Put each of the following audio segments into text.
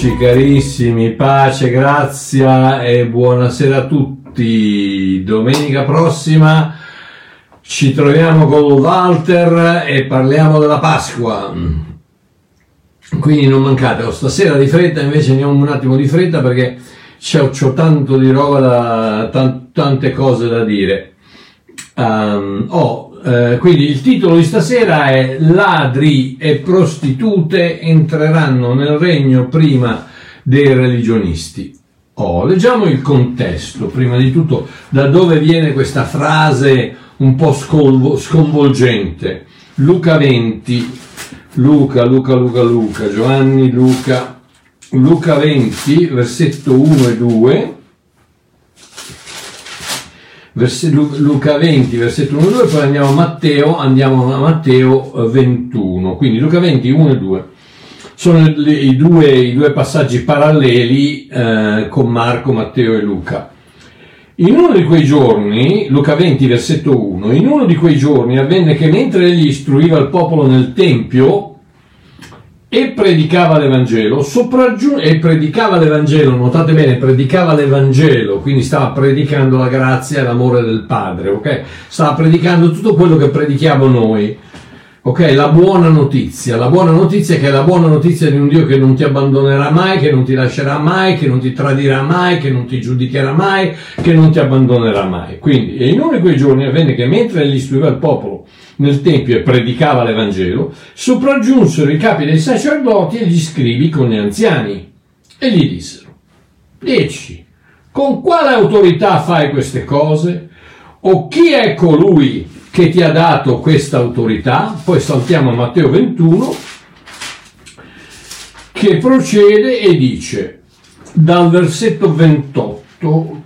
Eccoci carissimi, pace, grazia e buonasera a tutti. Domenica prossima ci troviamo con Walter e parliamo della Pasqua. Quindi non mancate, oh, stasera di fretta invece andiamo un attimo di fretta perché c'ho, c'ho tanto di roba, da, tan, tante cose da dire. Um, oh, eh, quindi il titolo di stasera è Ladri e prostitute entreranno nel regno prima dei religionisti. Oh, leggiamo il contesto, prima di tutto, da dove viene questa frase un po' sconvolgente. Luca 20, Luca, Luca, Luca, Luca, Giovanni, Luca, Luca 20, versetto 1 e 2 Luca 20, versetto 1 e 2, poi andiamo a Matteo, andiamo a Matteo 21. Eh, Quindi Luca 20, 1 e 2. Sono i due, i due passaggi paralleli eh, con Marco, Matteo e Luca. In uno di quei giorni, Luca 20, versetto 1, in uno di quei giorni avvenne che mentre egli istruiva il popolo nel Tempio, e predicava l'Evangelo, sopraggiù- e predicava l'Evangelo, notate bene, predicava l'Evangelo, quindi stava predicando la grazia e l'amore del Padre, ok? Stava predicando tutto quello che predichiamo noi, ok? La buona notizia, la buona notizia è che è la buona notizia di un Dio che non ti abbandonerà mai, che non ti lascerà mai, che non ti tradirà mai, che non ti giudicherà mai, che non ti abbandonerà mai. Quindi, in uno di quei giorni avvenne che mentre egli istruiva il popolo, nel Tempio e predicava l'Evangelo, sopraggiunsero i capi dei sacerdoti e gli scrivi con gli anziani e gli dissero, dici, con quale autorità fai queste cose? O chi è colui che ti ha dato questa autorità? Poi saltiamo a Matteo 21, che procede e dice, dal versetto 28,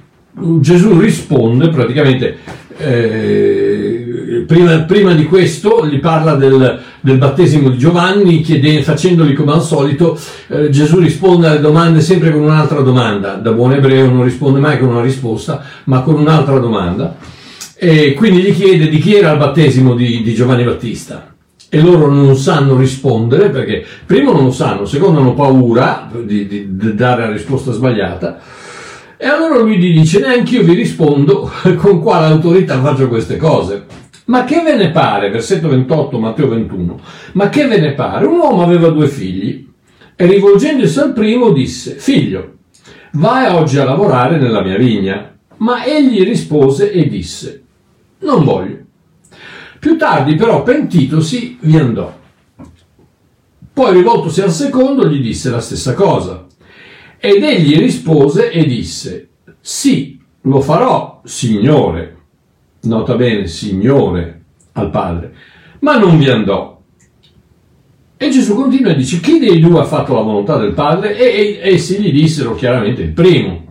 Gesù risponde praticamente eh, prima, prima, di questo gli parla del, del battesimo di Giovanni, chiede, facendogli come al solito, eh, Gesù risponde alle domande sempre con un'altra domanda, da buon ebreo non risponde mai con una risposta, ma con un'altra domanda, e quindi gli chiede di chi era il battesimo di, di Giovanni Battista. E loro non sanno rispondere perché primo non lo sanno, secondo hanno paura di, di, di dare la risposta sbagliata, e allora lui gli dice, neanche io vi rispondo con quale autorità faccio queste cose. Ma che ve ne pare? Versetto 28, Matteo 21. Ma che ve ne pare? Un uomo aveva due figli e rivolgendosi al primo disse, figlio, vai oggi a lavorare nella mia vigna. Ma egli rispose e disse, non voglio. Più tardi però, pentitosi, vi andò. Poi rivoltosi al secondo gli disse la stessa cosa. Ed egli rispose e disse, sì, lo farò, Signore. Nota bene, Signore al Padre. Ma non vi andò. E Gesù continua e dice, chi dei due ha fatto la volontà del Padre? E, essi gli dissero chiaramente il primo.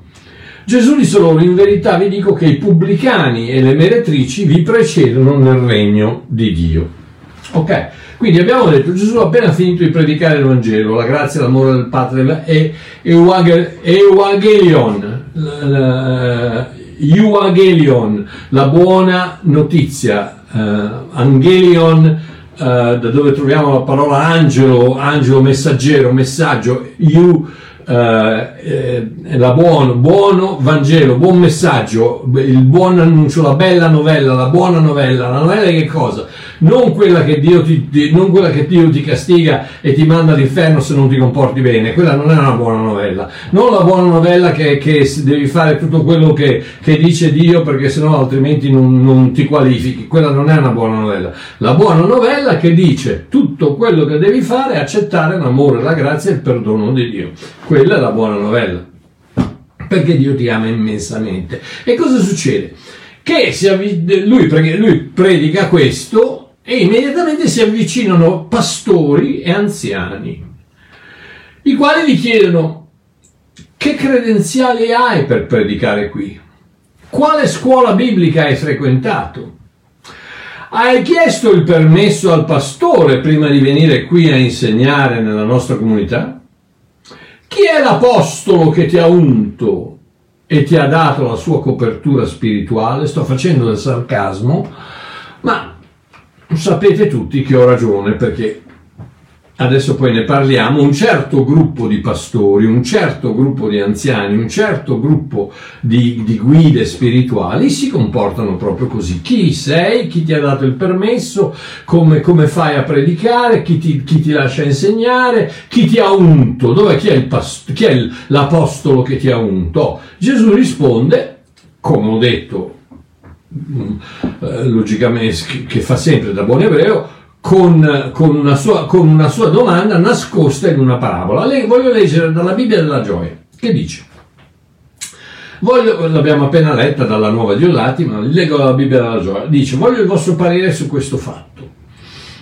Gesù disse loro, in verità vi dico che i pubblicani e le meretrici vi precedono nel regno di Dio. Ok? Quindi abbiamo detto, Gesù ha appena finito di predicare il Vangelo, la grazia e l'amore del Padre e Euangelion, Euangelion, la buona notizia, uh, Angelion, uh, da dove troviamo la parola angelo, angelo messaggero, messaggio, you, eh, la buono, buono Vangelo, buon messaggio, il buon annuncio, la bella novella, la buona novella, la novella che cosa? Non quella che Dio ti, non quella che Dio ti castiga e ti manda all'inferno se non ti comporti bene, quella non è una buona novella, non la buona novella che, che devi fare tutto quello che, che dice Dio perché sennò altrimenti non, non ti qualifichi, quella non è una buona novella, la buona novella che dice tutto quello che devi fare è accettare l'amore, la grazia e il perdono di Dio quella è la buona novella. Perché Dio ti ama immensamente. E cosa succede? Che avv- lui, lui predica questo e immediatamente si avvicinano pastori e anziani, i quali gli chiedono che credenziali hai per predicare qui? Quale scuola biblica hai frequentato? Hai chiesto il permesso al pastore prima di venire qui a insegnare nella nostra comunità? Chi è l'apostolo che ti ha unto e ti ha dato la sua copertura spirituale? Sto facendo del sarcasmo, sapete tutti che ho ragione perché adesso poi ne parliamo, un certo gruppo di pastori, un certo gruppo di anziani, un certo gruppo di, di, guide spirituali si comportano proprio così. Chi sei, chi ti ha dato il permesso, come, come fai a predicare, chi ti, chi ti, lascia insegnare, chi ti ha unto, dov'è chi è, past- chi è l'apostolo che ti ha unto? Gesù risponde, come ho detto, logicamente, che fa sempre da buon ebreo, con, con, una sua, con, una sua, domanda nascosta in una parabola. Le, voglio leggere dalla Bibbia della gioia, che dice, voglio, l'abbiamo appena letta dalla nuova di Ollati, ma leggo la Bibbia della gioia, dice, voglio il vostro parere su questo fatto.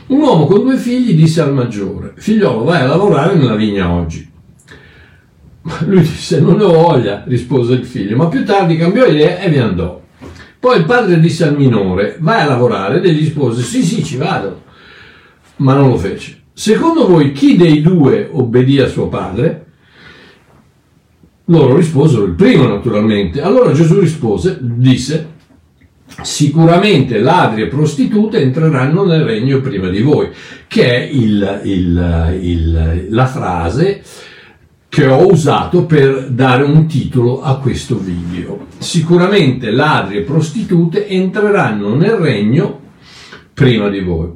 Un uomo con due figli disse al maggiore, figliolo vai a lavorare nella vigna oggi. Lui disse, non ne ho voglia, rispose il figlio, ma più tardi cambiò idea e vi andò. Poi il padre disse al minore, vai a lavorare, ed egli rispose, sì sì ci vado ma non lo fece. Secondo voi chi dei due obbedì a suo padre? Loro risposero il primo naturalmente. Allora Gesù rispose, disse, sicuramente ladri e prostitute entreranno nel regno prima di voi, che è il, il, il, la frase che ho usato per dare un titolo a questo video. Sicuramente ladri e prostitute entreranno nel regno prima di voi.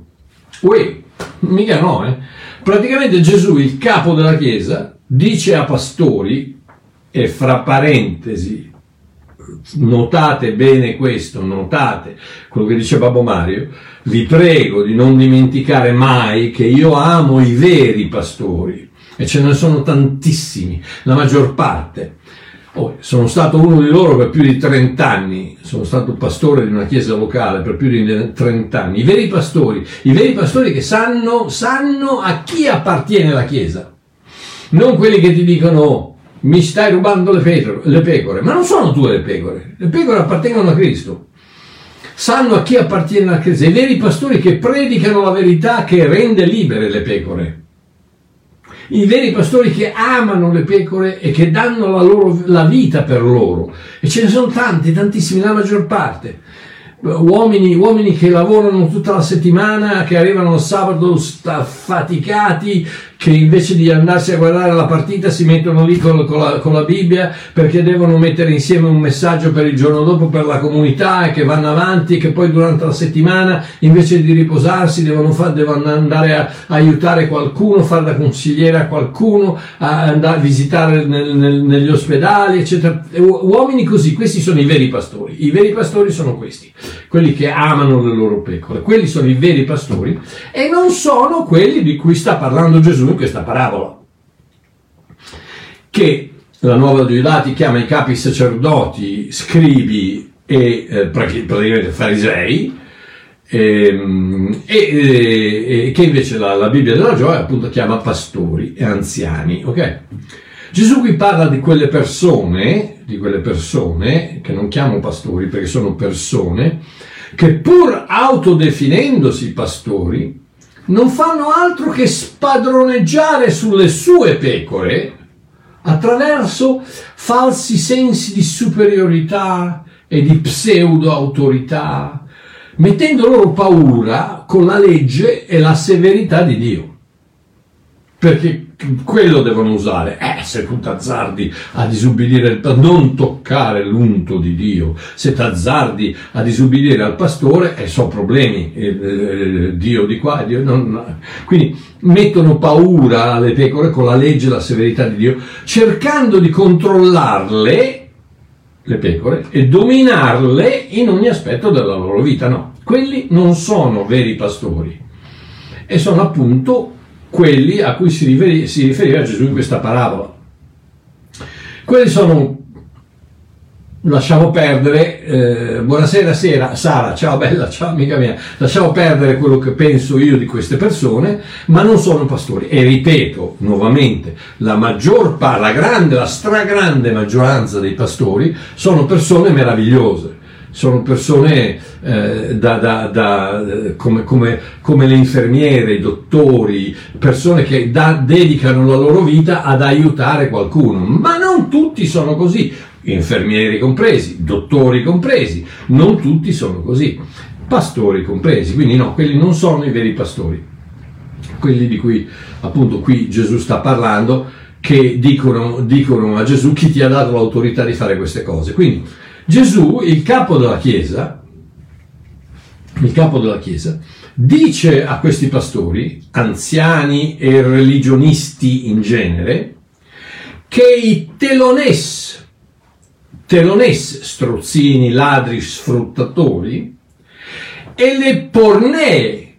Uè, Mica no, eh. Praticamente Gesù, il capo della Chiesa, dice a pastori, e fra parentesi, notate bene questo, notate quello che dice Babbo Mario, vi prego di non dimenticare mai che io amo i veri pastori, e ce ne sono tantissimi, la maggior parte. Oh, sono stato uno di loro per più di 30 anni, sono stato pastore di una chiesa locale per più di 30 anni. I veri pastori, i veri pastori che sanno, sanno a chi appartiene la chiesa. Non quelli che ti dicono mi stai rubando le, pecore, le pecore, ma non sono tue le pecore, le pecore appartengono a Cristo. Sanno a chi appartiene la chiesa, i veri pastori che predicano la verità che rende libere le pecore i veri pastori che amano le pecore e che danno la, loro, la vita per loro. E ce ne sono tanti, tantissimi, la maggior parte. Uomini, uomini, che lavorano tutta la settimana, che arrivano il sabato affaticati, che invece di andarsi a guardare la partita si mettono lì con, con, la, con, la, Bibbia perché devono mettere insieme un messaggio per il giorno dopo per la comunità e che vanno avanti e che poi durante la settimana invece di riposarsi devono, fa, devono andare a, a, aiutare qualcuno, fare da consigliere a qualcuno, a andare a visitare nel, nel, negli ospedali, eccetera. Uomini così, questi sono i veri pastori. I veri pastori sono questi, quelli che amano le loro pecore, quelli sono i veri pastori e non sono quelli di cui sta parlando Gesù questa parabola, che la nuova Giudati chiama i capi sacerdoti, scribi e eh, praticamente farisei, ehm, e, e, e, che invece la, la, Bibbia della gioia appunto chiama pastori e anziani. Okay? Gesù qui parla di quelle persone, di quelle persone che non chiamo pastori perché sono persone, che pur autodefinendosi pastori, non fanno altro che spadroneggiare sulle sue pecore attraverso falsi sensi di superiorità e di pseudo autorità, mettendo loro paura con la legge e la severità di Dio. Perché quello devono usare. Eh, se tu t'azzardi a disubbidire, il, non toccare l'unto di Dio. Se t'azzardi a disubbidire al pastore, eh, sono problemi. Eh, eh, Dio di qua, Dio non. Quindi mettono paura alle pecore con la legge e la severità di Dio, cercando di controllarle, le pecore, e dominarle in ogni aspetto della loro vita. No, quelli non sono veri pastori e sono appunto quelli a cui si, riferi, si riferiva Gesù in questa parabola. Quelli sono lasciamo perdere, eh, buonasera sera, Sara, ciao bella, ciao amica mia, lasciamo perdere quello che penso io di queste persone, ma non sono pastori. E ripeto nuovamente, la maggior parte, la grande, la stragrande maggioranza dei pastori sono persone meravigliose sono persone eh, da, da, da, come, come, come, le infermiere, i dottori, persone che dedicano la loro vita ad aiutare qualcuno, ma non tutti sono così, infermieri compresi, dottori compresi, non tutti sono così, pastori compresi, quindi no, quelli non sono i veri pastori. quelli di cui appunto qui Gesù sta parlando, che dicono, dicono a Gesù chi ti ha dato l'autorità di fare queste cose. Quindi Gesù, il capo della Chiesa, il capo della Chiesa, dice a questi pastori, anziani e religionisti in genere, che i telones, telones, strozzini, ladri, sfruttatori, e le pornee,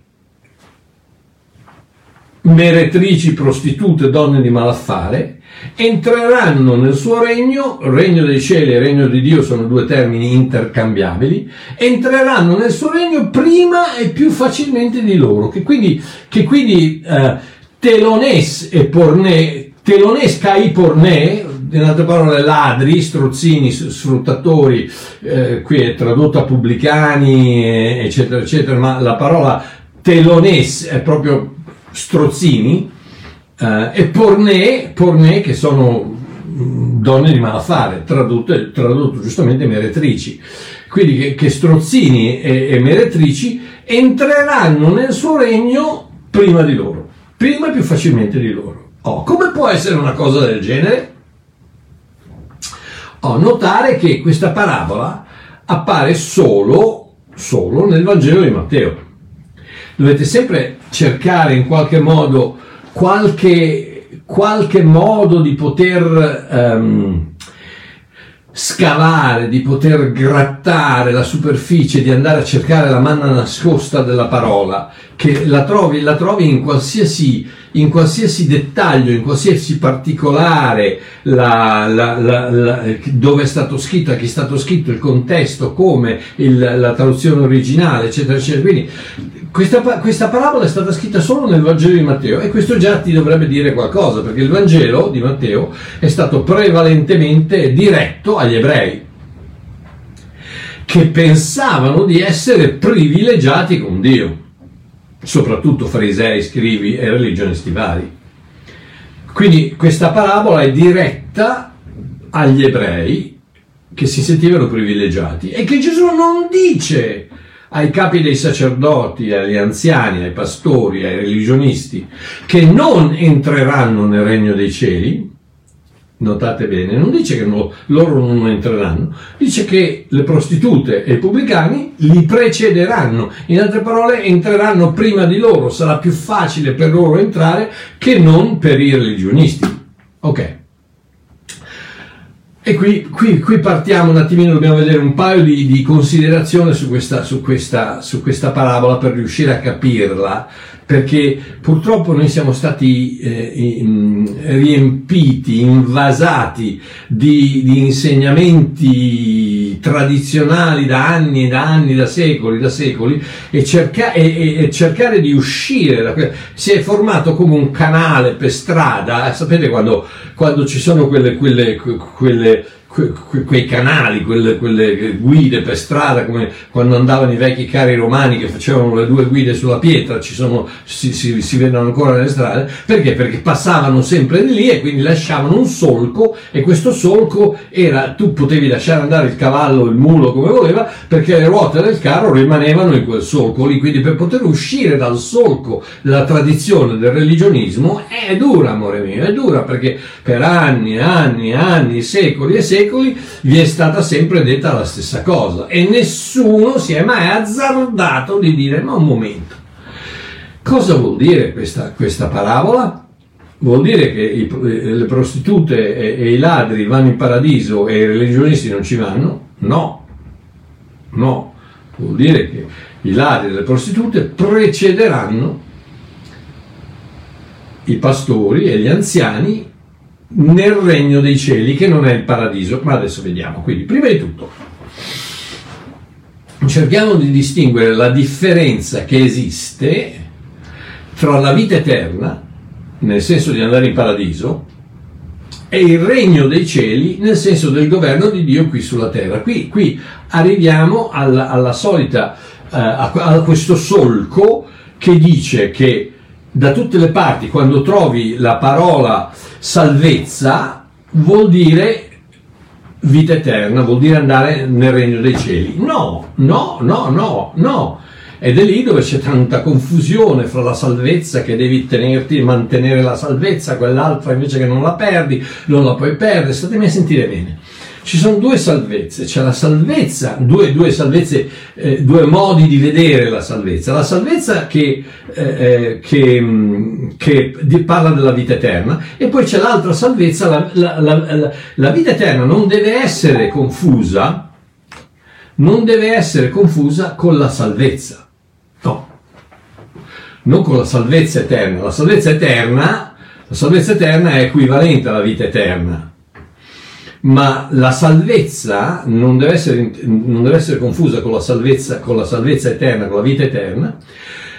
meretrici, prostitute, donne di malaffare, entreranno nel suo regno, regno dei cieli e regno di Dio sono due termini intercambiabili, entreranno nel suo regno prima e più facilmente di loro, che quindi, che quindi eh, telones e porne, telones kai porne, in altre parole ladri, strozzini, sfruttatori, eh, qui è tradotto a pubblicani, eccetera, eccetera, ma la parola telones è proprio strozzini, Uh, e pornè, pornè, che sono mm, donne di malaffare, tradotte, tradotto giustamente meretrici. Quindi che, che strozzini e, e, meretrici entreranno nel suo regno prima di loro, prima e più facilmente di loro. Oh, come può essere una cosa del genere? Oh, notare che questa parabola appare solo, solo nel Vangelo di Matteo. Dovete sempre cercare in qualche modo qualche, qualche modo di poter um, scavare, di poter grattare la superficie, di andare a cercare la manna nascosta della parola, che la trovi, la trovi in, qualsiasi, in qualsiasi dettaglio, in qualsiasi particolare, la, la, la, dove è stato scritto, a chi è stato scritto, il contesto, come il, la traduzione originale, eccetera, eccetera. Quindi questa, questa, parabola è stata scritta solo nel Vangelo di Matteo e questo già ti dovrebbe dire qualcosa, perché il Vangelo di Matteo è stato prevalentemente diretto agli ebrei, che pensavano di essere privilegiati con Dio, soprattutto farisei, scrivi e religionisti vari. Quindi questa parabola è diretta agli ebrei che si sentivano privilegiati e che Gesù non dice ai capi dei sacerdoti, agli anziani, ai pastori, ai religionisti, che non entreranno nel regno dei cieli, notate bene, non dice che no, loro non entreranno, dice che le prostitute e i pubblicani li precederanno, in altre parole entreranno prima di loro, sarà più facile per loro entrare che non per i religionisti. Ok. E qui, qui, qui, partiamo un attimino, dobbiamo vedere un paio di, di considerazioni su questa, su, questa, su questa, parabola per riuscire a capirla, perché purtroppo noi siamo stati eh, in, riempiti, invasati di, di, insegnamenti tradizionali da anni e da anni, da secoli, da secoli, e, cerca, e, e cercare di uscire da questo. Si è formato come un canale per strada, sapete quando, quando ci sono quelle, quelle, quelle que, quei canali, quelle, quelle, guide per strada, come quando andavano i vecchi carri romani che facevano le due guide sulla pietra, sono, si, si, si, vedono ancora nelle strade, perché? Perché passavano sempre lì e quindi lasciavano un solco e questo solco era, tu potevi lasciare andare il cavallo, il mulo come voleva, perché le ruote del carro rimanevano in quel solco lì, quindi per poter uscire dal solco della tradizione del religionismo è dura, amore mio, è dura perché per anni, anni, anni, secoli e secoli, secoli vi è stata sempre detta la stessa cosa e nessuno si è mai azzardato di dire ma un momento, cosa vuol dire questa, questa parabola? Vuol dire che i, le prostitute e, e i ladri vanno in paradiso e i religionisti non ci vanno? No, no, vuol dire che i ladri e le prostitute precederanno i pastori e gli anziani nel regno dei cieli, che non è il paradiso, ma adesso vediamo. Quindi, prima di tutto, cerchiamo di distinguere la differenza che esiste tra la vita eterna, nel senso di andare in paradiso, e il regno dei cieli, nel senso del governo di Dio qui sulla terra. Qui, qui arriviamo alla, alla solita, uh, a, a questo solco che dice che da tutte le parti, quando trovi la parola salvezza, vuol dire vita eterna, vuol dire andare nel regno dei cieli. No, no, no, no, no. Ed è lì dove c'è tanta confusione fra la salvezza che devi tenerti, mantenere la salvezza, quell'altra invece che non la perdi, non la puoi perdere. Statemi a sentire bene. Ci sono due salvezze, c'è la salvezza, due, due salvezze, eh, due modi di vedere la salvezza. La salvezza che, eh, eh che, mm, che, parla della vita eterna e poi c'è l'altra salvezza, la, la, la, la vita eterna non deve essere confusa, non deve essere confusa con la salvezza. No, non con la salvezza eterna. La salvezza eterna, la salvezza eterna è equivalente alla vita eterna ma la salvezza non deve essere, non deve essere confusa con la, salvezza, con la salvezza eterna, con la vita eterna,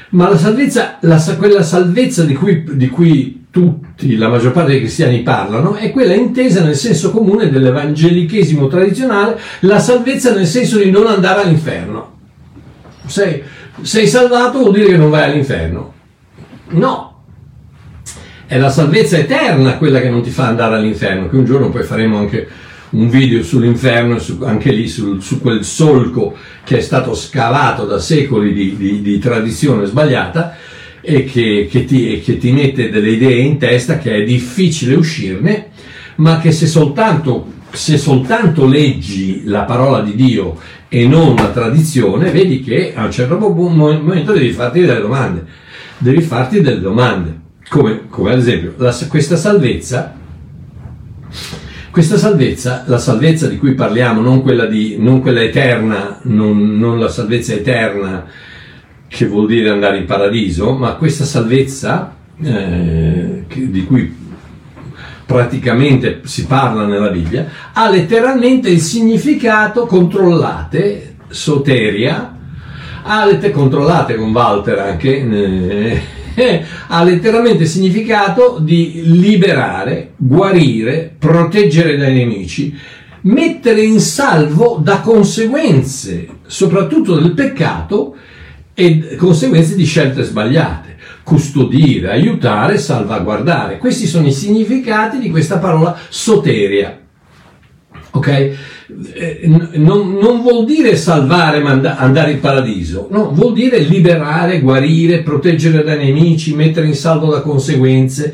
ma la salvezza, la, quella salvezza di cui, di cui tutti, la maggior parte dei cristiani parlano, è quella intesa nel senso comune dell'evangelichesimo tradizionale, la salvezza nel senso di non andare all'inferno. Sei, sei salvato vuol dire che non vai all'inferno. No, è la salvezza eterna quella che non ti fa andare all'inferno, che un giorno poi faremo anche un video sull'inferno, su, anche lì sul, su quel solco che è stato scavato da secoli di, di, di tradizione sbagliata e che, che, ti, che ti mette delle idee in testa che è difficile uscirne, ma che se soltanto, se soltanto leggi la parola di Dio e non la tradizione, vedi che a un certo momento devi farti delle domande. Devi farti delle domande come, come ad esempio la, questa salvezza, questa salvezza, la salvezza di cui parliamo, non quella, di, non quella eterna, non, non la salvezza eterna che vuol dire andare in paradiso, ma questa salvezza eh, che, di cui praticamente si parla nella Bibbia, ha letteralmente il significato controllate, soteria, ha controllate con Walter anche, eh, ha letteralmente significato di liberare, guarire, proteggere dai nemici, mettere in salvo da conseguenze, soprattutto del peccato e conseguenze di scelte sbagliate, custodire, aiutare, salvaguardare. Questi sono i significati di questa parola soteria. Ok? Eh, non, non, vuol dire salvare ma andare in paradiso, no, vuol dire liberare, guarire, proteggere dai nemici, mettere in salvo da conseguenze,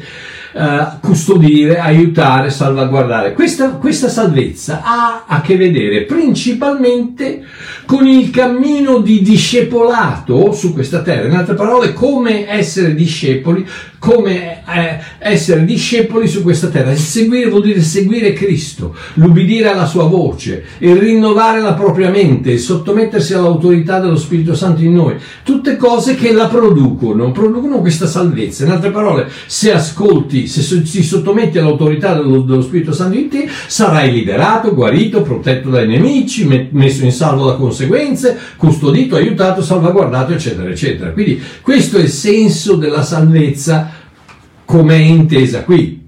uh, custodire, aiutare, salvaguardare. Questa, questa salvezza ha a che vedere principalmente con il cammino di discepolato su questa terra, in altre parole come essere discepoli come eh, essere discepoli su questa terra. Il seguire vuol dire seguire Cristo, l'ubbidire alla sua voce, il rinnovare la propria mente, il sottomettersi all'autorità dello Spirito Santo in noi. Tutte cose che la producono, producono questa salvezza. In altre parole, se ascolti, se ti sottometti all'autorità dello, dello Spirito Santo in te, sarai liberato, guarito, protetto dai nemici, messo in salvo da conseguenze, custodito, aiutato, salvaguardato, eccetera, eccetera. Quindi questo è il senso della salvezza come è intesa qui.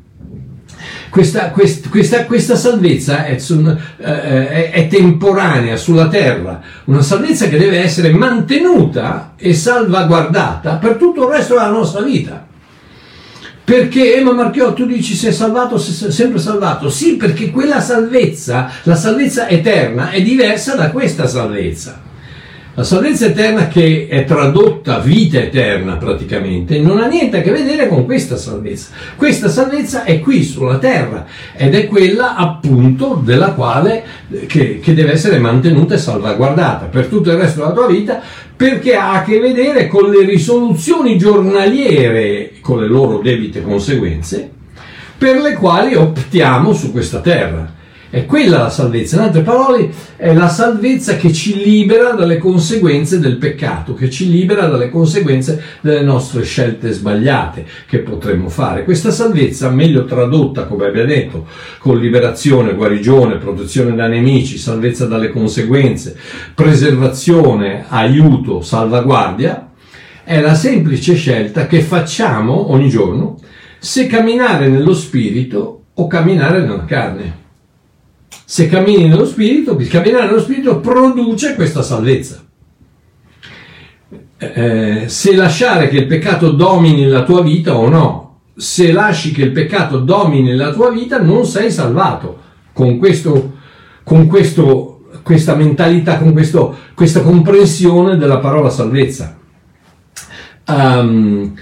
Questa, questa, questa, questa salvezza è, eh, è, è, temporanea sulla terra, una salvezza che deve essere mantenuta e salvaguardata per tutto il resto della nostra vita. Perché, Emma Marchiò, tu dici sei salvato, sei sempre salvato? Sì, perché quella salvezza, la salvezza eterna, è diversa da questa salvezza. La salvezza eterna che è tradotta vita eterna praticamente non ha niente a che vedere con questa salvezza. Questa salvezza è qui sulla terra ed è quella appunto della quale che, che deve essere mantenuta e salvaguardata per tutto il resto della tua vita perché ha a che vedere con le risoluzioni giornaliere con le loro debite conseguenze per le quali optiamo su questa terra. È quella la salvezza, in altre parole è la salvezza che ci libera dalle conseguenze del peccato, che ci libera dalle conseguenze delle nostre scelte sbagliate che potremmo fare. Questa salvezza, meglio tradotta, come abbiamo detto, con liberazione, guarigione, protezione dai nemici, salvezza dalle conseguenze, preservazione, aiuto, salvaguardia, è la semplice scelta che facciamo ogni giorno se camminare nello spirito o camminare nella carne se cammini nello Spirito, camminare nello Spirito produce questa salvezza. Eh, se lasciare che il peccato domini la tua vita o no, se lasci che il peccato domini la tua vita non sei salvato con questo, con questo questa mentalità, con questo, questa comprensione della parola salvezza. Um,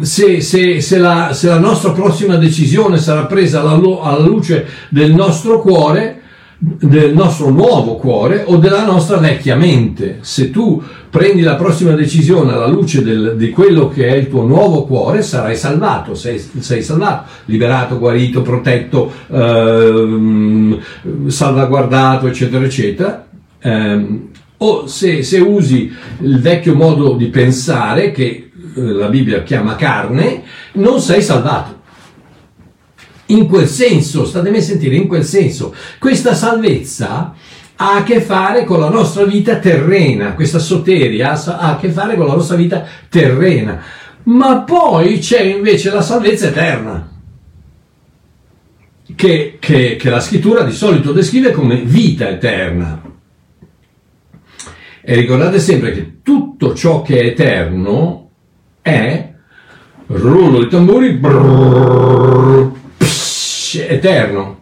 se, se, se, la, se, la, nostra prossima decisione sarà presa alla, alla luce del nostro cuore, del nostro nuovo cuore o della nostra vecchia mente. Se tu prendi la prossima decisione alla luce del, di quello che è il tuo nuovo cuore, sarai salvato, sei, sei salvato, liberato, guarito, protetto, ehm, salvaguardato, eccetera, eccetera. Eh, o se, usi il vecchio modo di pensare, che la Bibbia chiama carne, non sei salvato. In quel senso, statemi a sentire, in quel senso, questa salvezza ha a che fare con la nostra vita terrena, questa soteria ha a che fare con la nostra vita terrena, ma poi c'è invece la salvezza eterna, che, che, che la scrittura di solito descrive come vita eterna. E ricordate sempre che tutto ciò che è eterno è rullo di tamburi brrr, psh, eterno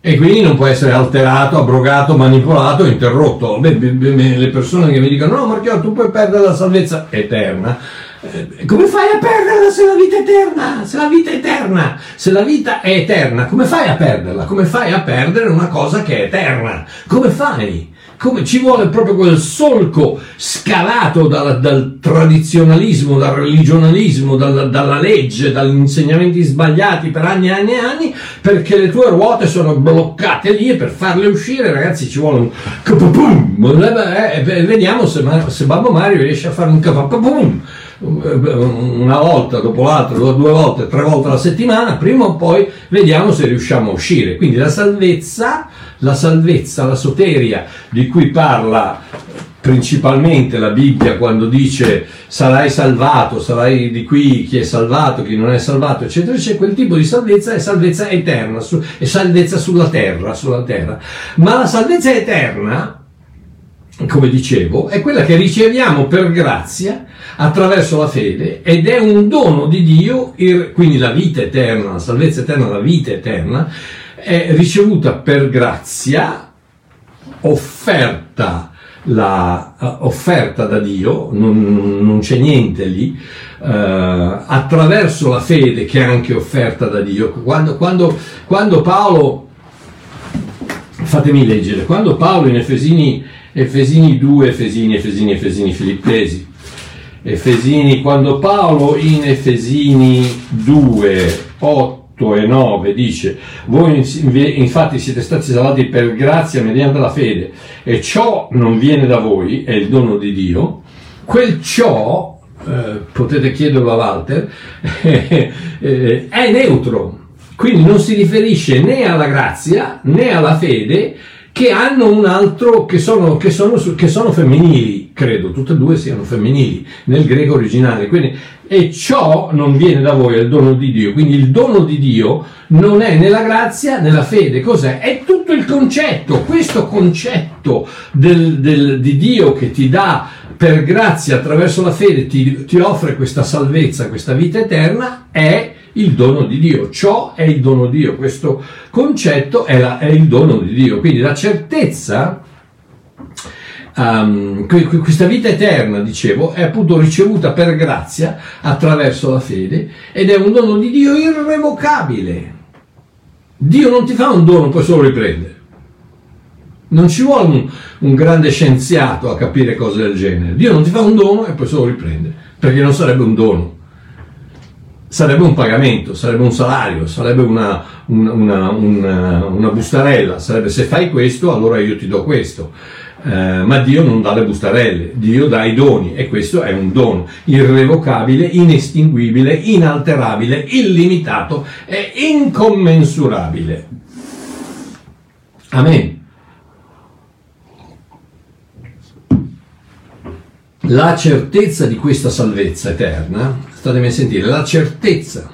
e quindi non può essere alterato, abrogato, manipolato, interrotto. Beh, le persone che mi dicono no Marchio tu puoi perdere la salvezza eterna. Eh, come fai a perderla se la vita è eterna? Se la vita è eterna, se la vita è eterna, come fai a perderla? Come fai a perdere una cosa che è eterna? Come fai? Come ci vuole proprio quel solco scalato dal, dal tradizionalismo, dal religionalismo, dal, dalla legge, dagli insegnamenti sbagliati per anni e anni e anni, perché le tue ruote sono bloccate lì e per farle uscire, ragazzi, ci vuole un capapum. Eh, eh, vediamo se, se Babbo Mario riesce a fare un capapum una volta dopo l'altra, due volte, tre volte alla settimana, prima o poi vediamo se riusciamo a uscire. Quindi la salvezza, la salvezza, la soteria di cui parla principalmente la Bibbia quando dice sarai salvato, sarai di qui chi è salvato, chi non è salvato, eccetera, c'è quel tipo di salvezza è salvezza eterna, è salvezza sulla terra, sulla terra. Ma la salvezza eterna come dicevo, è quella che riceviamo per grazia attraverso la fede ed è un dono di Dio, quindi la vita eterna, la salvezza eterna, la vita eterna, è ricevuta per grazia, offerta, la, uh, offerta da Dio, non, non c'è niente lì, uh, attraverso la fede che è anche offerta da Dio. Quando, quando, quando Paolo, fatemi leggere, quando Paolo in Efesini Efesini 2, Efesini, Efesini, Efesini, Filippesi. Efesini, quando Paolo in Efesini 2, 8 e 9 dice, voi infatti siete stati salvati per grazia mediante la fede e ciò non viene da voi, è il dono di Dio, quel ciò, eh, potete chiederlo a Walter, eh, è neutro, quindi non si riferisce né alla grazia né alla fede, che hanno un altro, che sono, che sono, che sono femminili, credo, tutte e due siano femminili nel greco originale. Quindi, e ciò non viene da voi, è il dono di Dio. Quindi il dono di Dio non è nella grazia, nella fede. Cos'è? È tutto il concetto. Questo concetto del, del, di Dio che ti dà per grazia attraverso la fede, ti, ti offre questa salvezza, questa vita eterna, è il dono di Dio. Ciò è il dono di Dio, questo concetto è, la, è il dono di Dio. Quindi la certezza, um, questa vita eterna, dicevo, è appunto ricevuta per grazia attraverso la fede ed è un dono di Dio irrevocabile. Dio non ti fa un dono, poi solo riprende. Non ci vuole un, un, grande scienziato a capire cose del genere. Dio non ti fa un dono e poi solo riprende, perché non sarebbe un dono sarebbe un pagamento, sarebbe un salario, sarebbe una, una, una, una, bustarella, sarebbe se fai questo allora io ti do questo. Eh, ma Dio non dà le bustarelle, Dio dà i doni e questo è un dono irrevocabile, inestinguibile, inalterabile, illimitato e incommensurabile. Amen. La certezza di questa salvezza eterna statemi a sentire, la certezza,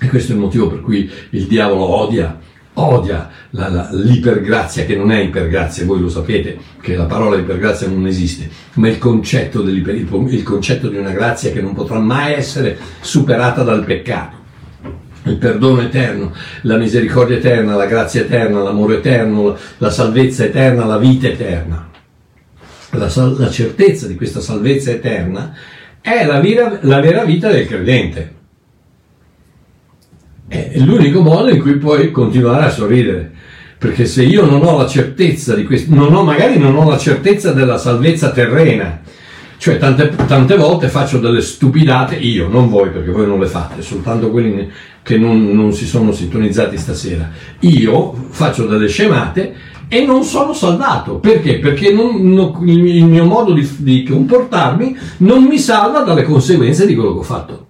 e questo è il motivo per cui il diavolo odia, odia la, la, l'ipergrazia, che non è ipergrazia, voi lo sapete che la parola ipergrazia non esiste, ma il concetto, il concetto di una grazia che non potrà mai essere superata dal peccato. il perdono eterno, la misericordia eterna, la grazia eterna, l'amore eterno, la salvezza eterna, la vita eterna. La, la certezza di questa salvezza eterna è la vera, la vera vita del credente. È l'unico modo in cui puoi continuare a sorridere. Perché se io non ho la certezza di questo, non ho, magari non ho la certezza della salvezza terrena, cioè tante, tante, volte faccio delle stupidate, io, non voi perché voi non le fate, soltanto quelli che non, non si sono sintonizzati stasera. Io faccio delle scemate e non sono salvato. Perché? Perché non, non, il mio modo di, di comportarmi non mi salva dalle conseguenze di quello che ho fatto.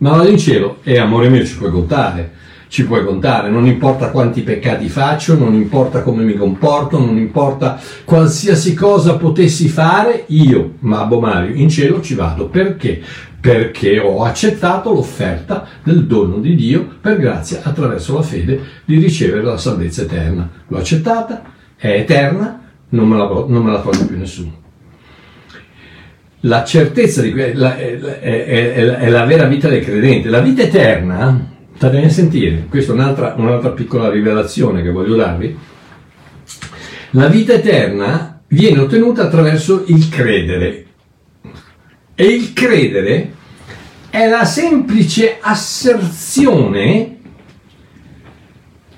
Ma vado in cielo e amore mio ci puoi contare ci puoi contare, non importa quanti peccati faccio, non importa come mi comporto, non importa qualsiasi cosa potessi fare, io, Mabbo Mario, in cielo ci vado. Perché? Perché ho accettato l'offerta del dono di Dio per grazia attraverso la fede di ricevere la salvezza eterna. L'ho accettata, è eterna, non me la, non me la toglie più nessuno la certezza di que- è, è, è, è, la vera vita del credente. La vita eterna State a sentire, questa è un'altra, un'altra piccola rivelazione che voglio darvi. La vita eterna viene ottenuta attraverso il credere. E il credere è la semplice asserzione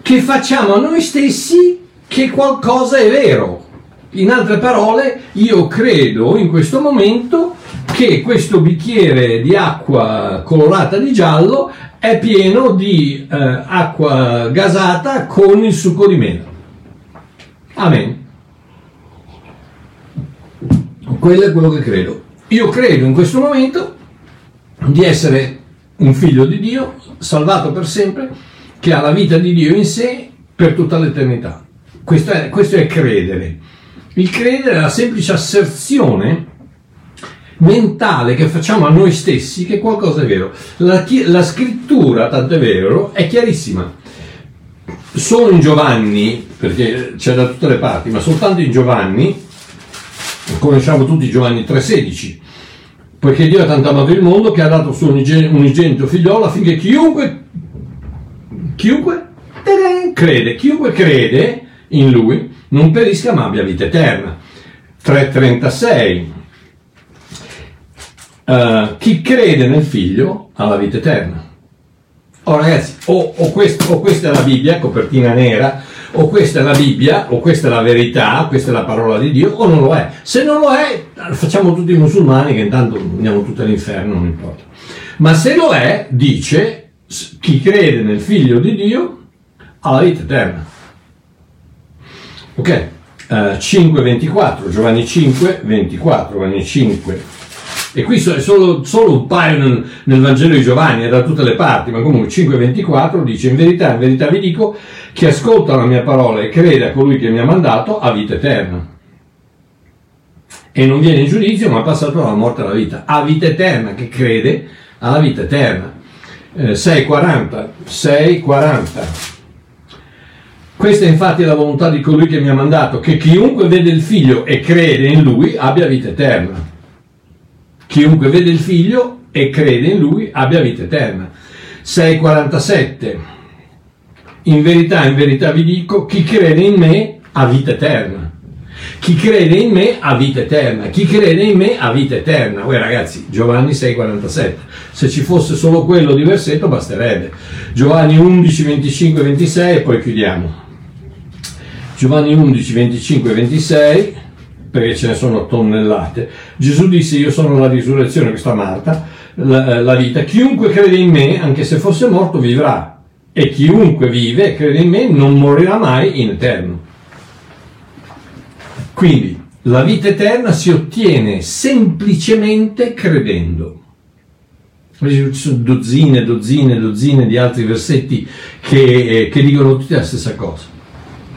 che facciamo a noi stessi che qualcosa è vero. In altre parole, io credo in questo momento che questo bicchiere di acqua colorata di giallo è pieno di eh, acqua gasata con il succo di mela. Amen. Quello è quello che credo. Io credo in questo momento di essere un figlio di Dio, salvato per sempre, che ha la vita di Dio in sé per tutta l'eternità. Questo è, questo è credere. Il credere è la semplice asserzione mentale che facciamo a noi stessi che qualcosa è vero. La, la scrittura, tanto è vero, è chiarissima. Solo in Giovanni, perché c'è da tutte le parti, ma soltanto in Giovanni, conosciamo tutti Giovanni 3,16, poiché Dio ha tanto amato il mondo che ha dato suo unigenito figliolo affinché chiunque, chiunque crede, chiunque crede in lui non perisca ma abbia vita eterna. 3,36 uh, chi crede nel figlio ha la vita eterna. Oh ragazzi, o, o, questo, o, questa è la Bibbia, copertina nera, o questa è la Bibbia, o questa è la verità, questa è la parola di Dio, o non lo è. Se non lo è, facciamo tutti i musulmani che intanto andiamo tutti all'inferno, non importa. Ma se lo è, dice, chi crede nel figlio di Dio ha la vita eterna. Ok, uh, 5.24, Giovanni 5, 24, Giovanni 5, e qui è solo, solo un paio nel, nel, Vangelo di Giovanni, è da tutte le parti, ma comunque 5,24 dice in verità, in verità vi dico, chi ascolta la mia parola e crede a colui che mi ha mandato ha vita eterna. E non viene in giudizio, ma ha passato dalla morte alla vita. Ha vita eterna, che crede alla vita eterna. Eh, 6,40, 6,40. Questa è infatti la volontà di colui che mi ha mandato, che chiunque vede il figlio e crede in lui abbia vita eterna Chiunque vede il figlio e crede in lui abbia vita eterna. 6,47 In verità, in verità vi dico, chi crede in me ha vita eterna. Chi crede in me ha vita eterna. Chi crede in me ha vita eterna. Voi ragazzi, Giovanni 6,47. Se ci fosse solo quello di versetto basterebbe. Giovanni 11, 25, 26 e poi chiudiamo. Giovanni 11, 25, 26 perché ce ne sono tonnellate. Gesù disse io sono la risurrezione, questa Marta, la, la vita. Chiunque crede in me, anche se fosse morto, vivrà. E chiunque vive e crede in me non morirà mai in eterno. Quindi la vita eterna si ottiene semplicemente credendo. Ci sono dozzine, dozzine, dozzine di altri versetti che, eh, che dicono tutti la stessa cosa.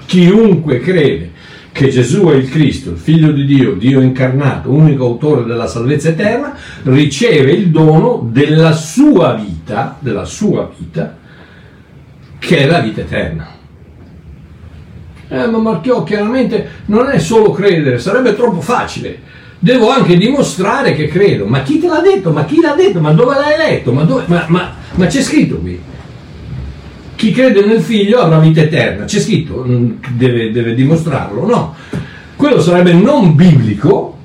Chiunque crede che Gesù è il Cristo, il figlio di Dio, Dio incarnato, unico autore della salvezza eterna, riceve il dono della sua vita, della sua vita, che è la vita eterna. Eh, ma Marchiò, chiaramente non è solo credere, sarebbe troppo facile. Devo anche dimostrare che credo. Ma chi te l'ha detto? Ma chi l'ha detto? Ma dove l'hai letto? Ma, dove, ma, ma Ma c'è scritto qui. Chi crede nel figlio avrà vita eterna. C'è scritto, deve, deve dimostrarlo. No. Quello sarebbe non biblico.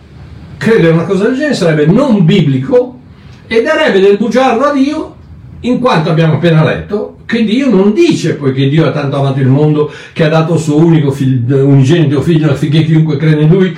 Credere una cosa del genere sarebbe non biblico e darebbe del bugiardo a Dio, in quanto abbiamo appena letto che Dio non dice, poiché Dio ha tanto amato il mondo che ha dato suo unico figlio, unigenito figlio affinché chiunque crede in lui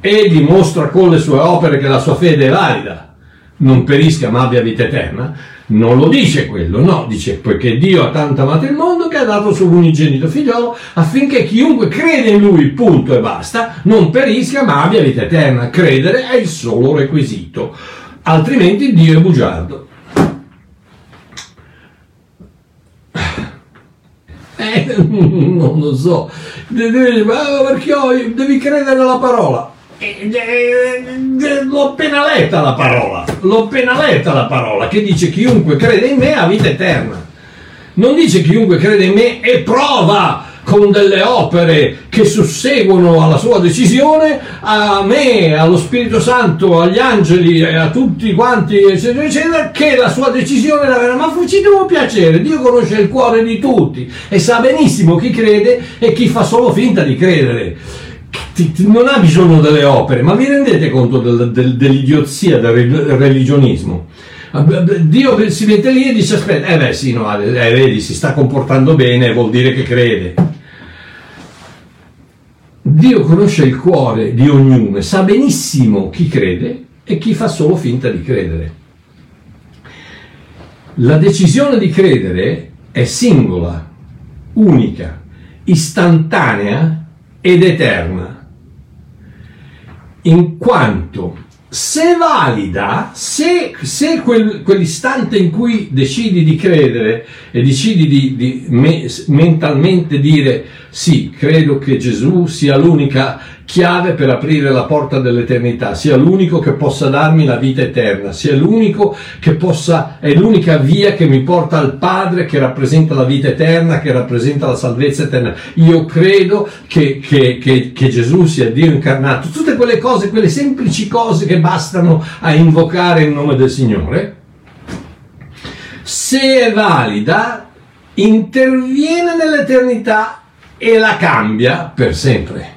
e dimostra con le sue opere che la sua fede è valida, non perisca ma abbia vita eterna, non lo dice quello, no, dice poiché Dio ha tanto amato il mondo che ha dato suo unigenito figliolo affinché chiunque crede in lui, punto e basta, non perisca ma abbia vita eterna. Credere è il solo requisito, altrimenti Dio è bugiardo. non lo so, perché devi credere nella parola. Eh, l'ho appena letta la parola, l'ho appena letta la parola che dice chiunque crede in me ha vita eterna. Non dice chiunque crede in me e prova con delle opere che susseguono alla sua decisione, a me, allo Spirito Santo, agli angeli, a tutti quanti, eccetera, eccetera, che la sua decisione la vera. Ma ci devo piacere, Dio conosce il cuore di tutti e sa benissimo chi crede e chi fa solo finta di credere non ha bisogno delle opere, ma vi rendete conto del, del, dell'idiozia del religionismo? Dio si mette lì e dice aspetta, eh beh sì, no, eh, vedi, si sta comportando bene, vuol dire che crede. Dio conosce il cuore di ognuno e sa benissimo chi crede e chi fa solo finta di credere. La decisione di credere è singola, unica, istantanea ed eterna, in quanto se valida, se, se quel, quell'istante in cui decidi di credere e decidi di, di me, mentalmente dire sì, credo che Gesù sia l'unica chiave per aprire la porta dell'eternità, sia l'unico che possa darmi la vita eterna, sia l'unico che possa, è l'unica via che mi porta al Padre, che rappresenta la vita eterna, che rappresenta la salvezza eterna. Io credo che, che, che, che Gesù sia Dio incarnato. Tutte quelle cose, quelle semplici cose che bastano a invocare il nome del Signore. Se è valida, interviene nell'eternità e la cambia per sempre.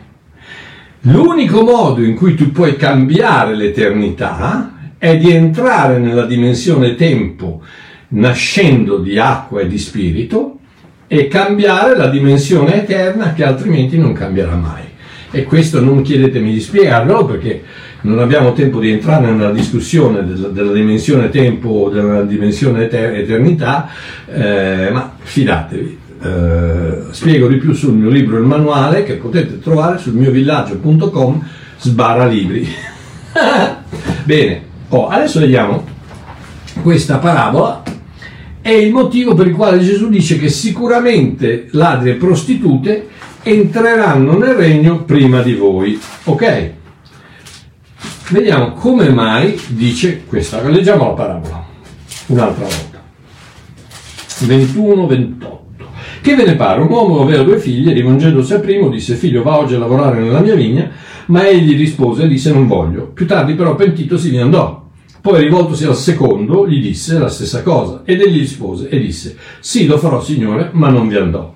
L'unico modo in cui tu puoi cambiare l'eternità è di entrare nella dimensione tempo nascendo di acqua e di spirito e cambiare la dimensione eterna che altrimenti non cambierà mai. E questo non chiedetemi di spiegarlo perché non abbiamo tempo di entrare nella discussione della, della dimensione tempo o della dimensione eter- eternità, eh, ma fidatevi, eh, spiego di più sul mio libro Il manuale che potete trovare sul mio villaggio.com sbarra libri. Bene, oh, adesso vediamo questa parabola è il motivo per il quale Gesù dice che sicuramente ladri e prostitute entreranno nel regno prima di voi. Ok? Vediamo come mai dice questa. Leggiamo la parabola un'altra volta. 21-28. Che ve ne pare? Un uomo aveva due figli e rivolgendosi al primo disse figlio va oggi a lavorare nella mia vigna, ma egli rispose e disse non voglio. Più tardi però pentitosi vi andò. Poi rivoltosi al secondo gli disse la stessa cosa ed egli rispose e disse sì lo farò signore ma non vi andò.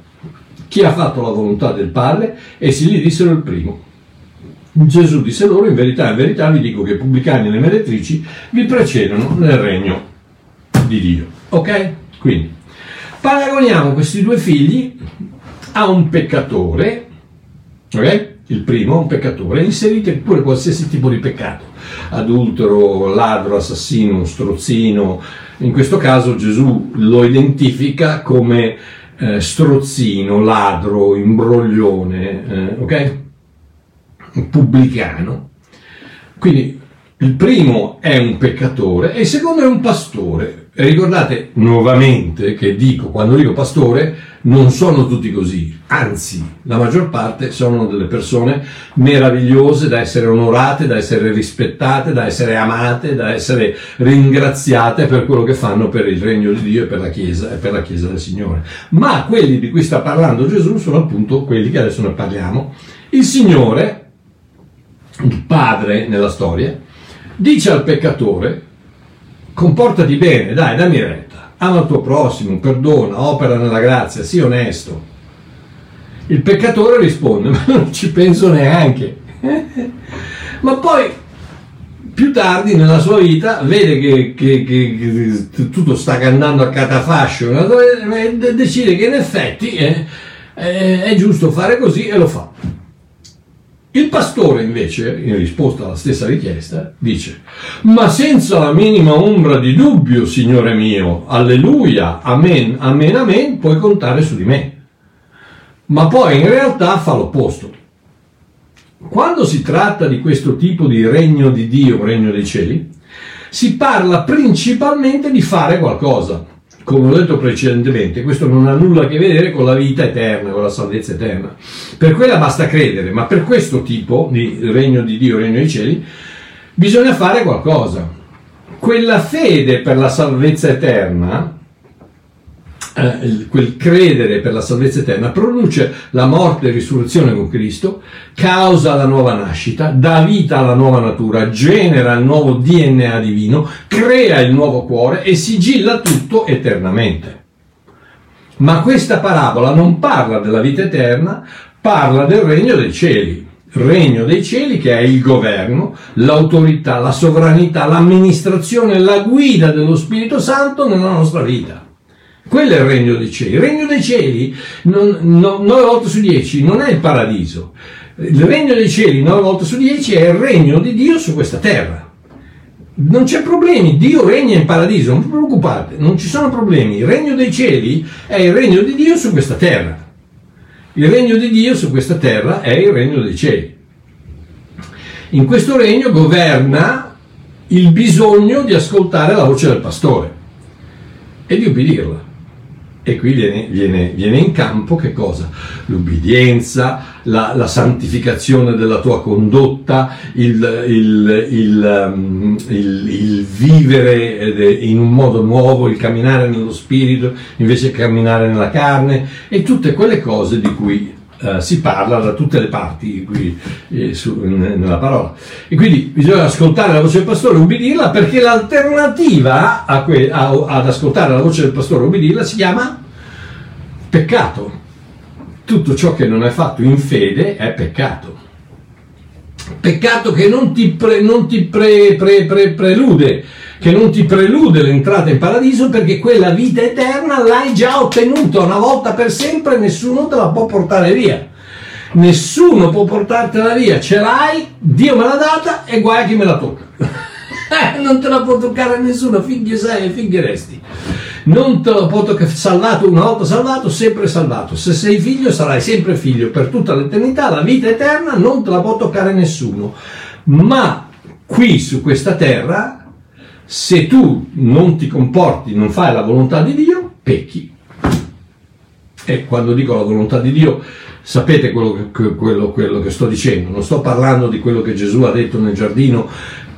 Chi ha fatto la volontà del padre? Essi gli dissero il primo. Gesù disse loro in verità in verità vi dico che i pubblicani e le meretrici vi precedono nel regno di Dio. Ok? Quindi Paragoniamo questi due figli a un peccatore, ok? Il primo, un peccatore, inserite pure qualsiasi tipo di peccato, adultero, ladro, assassino, strozzino. In questo caso Gesù lo identifica come eh, strozzino, ladro, imbroglione, eh, ok? Pubblicano. Quindi il primo è un peccatore e il secondo è un pastore. Ricordate nuovamente che dico, quando dico pastore, non sono tutti così, anzi, la maggior parte sono delle persone meravigliose da essere onorate, da essere rispettate, da essere amate, da essere ringraziate per quello che fanno per il regno di Dio e per la Chiesa e per la Chiesa del Signore. Ma quelli di cui sta parlando Gesù sono appunto quelli che adesso ne parliamo. Il Signore, il Padre nella storia, dice al peccatore, comportati bene, dai, dammi retta. ama il tuo prossimo, perdona, opera nella grazia, sii onesto. Il peccatore risponde, ma non ci penso neanche. ma poi più tardi nella sua vita vede che, che, che, che tutto sta andando a catafascio e decide che in effetti è, è, è giusto fare così e lo fa. Il pastore invece, in risposta alla stessa richiesta, dice, ma senza la minima ombra di dubbio, Signore mio, alleluia, amen, amen, amen, puoi contare su di me. Ma poi in realtà fa l'opposto. Quando si tratta di questo tipo di regno di Dio, regno dei cieli, si parla principalmente di fare qualcosa come ho detto precedentemente, questo non ha nulla a che vedere con la vita eterna, con la salvezza eterna. Per quella basta credere, ma per questo tipo di regno di Dio, regno dei cieli, bisogna fare qualcosa. Quella fede per la salvezza eterna eh, quel credere per la salvezza eterna produce la morte e risurrezione con Cristo, causa la nuova nascita, dà vita alla nuova natura, genera il nuovo DNA divino, crea il nuovo cuore e sigilla tutto eternamente. Ma questa parabola non parla della vita eterna, parla del regno dei cieli. Regno dei cieli che è il governo, l'autorità, la sovranità, l'amministrazione, la guida dello Spirito Santo nella nostra vita. Quello è il regno dei cieli. Il regno dei cieli, non, no, 9 volte su 10, non è il paradiso. Il regno dei cieli, 9 volte su 10, è il regno di Dio su questa terra. Non c'è problemi, Dio regna in paradiso, non vi preoccupate, non ci sono problemi. Il regno dei cieli è il regno di Dio su questa terra. Il regno di Dio su questa terra è il regno dei cieli. In questo regno governa il bisogno di ascoltare la voce del pastore e di ubbidirla. E qui viene, viene, viene, in campo che cosa? L'ubbidienza, la, la santificazione della tua condotta, il, il, il, um, il, vivere in un modo nuovo, il camminare nello spirito invece che camminare nella carne e tutte quelle cose di cui Uh, si parla da tutte le parti qui, eh, su, nella parola. E quindi bisogna ascoltare la voce del pastore e ubbidirla perché l'alternativa a que- a, ad ascoltare la voce del pastore e ubbidirla si chiama peccato. Tutto ciò che non è fatto in fede è peccato. Peccato che non ti, pre, non ti pre, pre, prelude che non ti prelude l'entrata in paradiso perché quella vita eterna l'hai già ottenuta una volta per sempre, nessuno te la può portare via. Nessuno può portartela via, ce l'hai, Dio me l'ha data e guai a chi me la tocca. non te la può toccare nessuno, finché sei e finché resti. Non te la può toccare, salvato una volta salvato, sempre salvato. Se sei figlio sarai sempre figlio per tutta l'eternità, la vita eterna non te la può toccare nessuno. Ma qui su questa terra se tu non ti comporti, non fai la volontà di Dio, pecchi. E quando dico la volontà di Dio, sapete quello che, quello, quello che sto dicendo. Non sto parlando di quello che Gesù ha detto nel giardino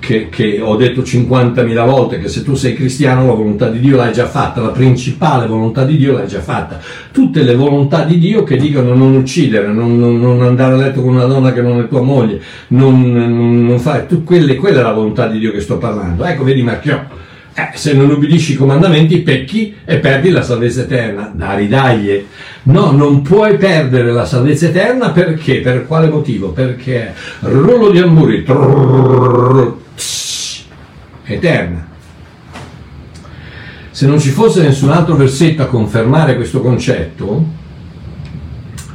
che, che, ho detto 50.000 volte che se tu sei cristiano la volontà di Dio l'hai già fatta, la principale volontà di Dio l'hai già fatta. Tutte le volontà di Dio che dicono non uccidere, non, non, non andare a letto con una donna che non è tua moglie, non, non fare, tu, quelle, quella è la volontà di Dio che sto parlando. Ecco, vedi Marchiò, eh, se non ubbidisci i comandamenti pecchi e perdi la salvezza eterna. Da ridaglie. No, non puoi perdere la salvezza eterna perché? Per quale motivo? Perché rullo di amburi, trrr, eterna. Se non ci fosse nessun altro versetto a confermare questo concetto,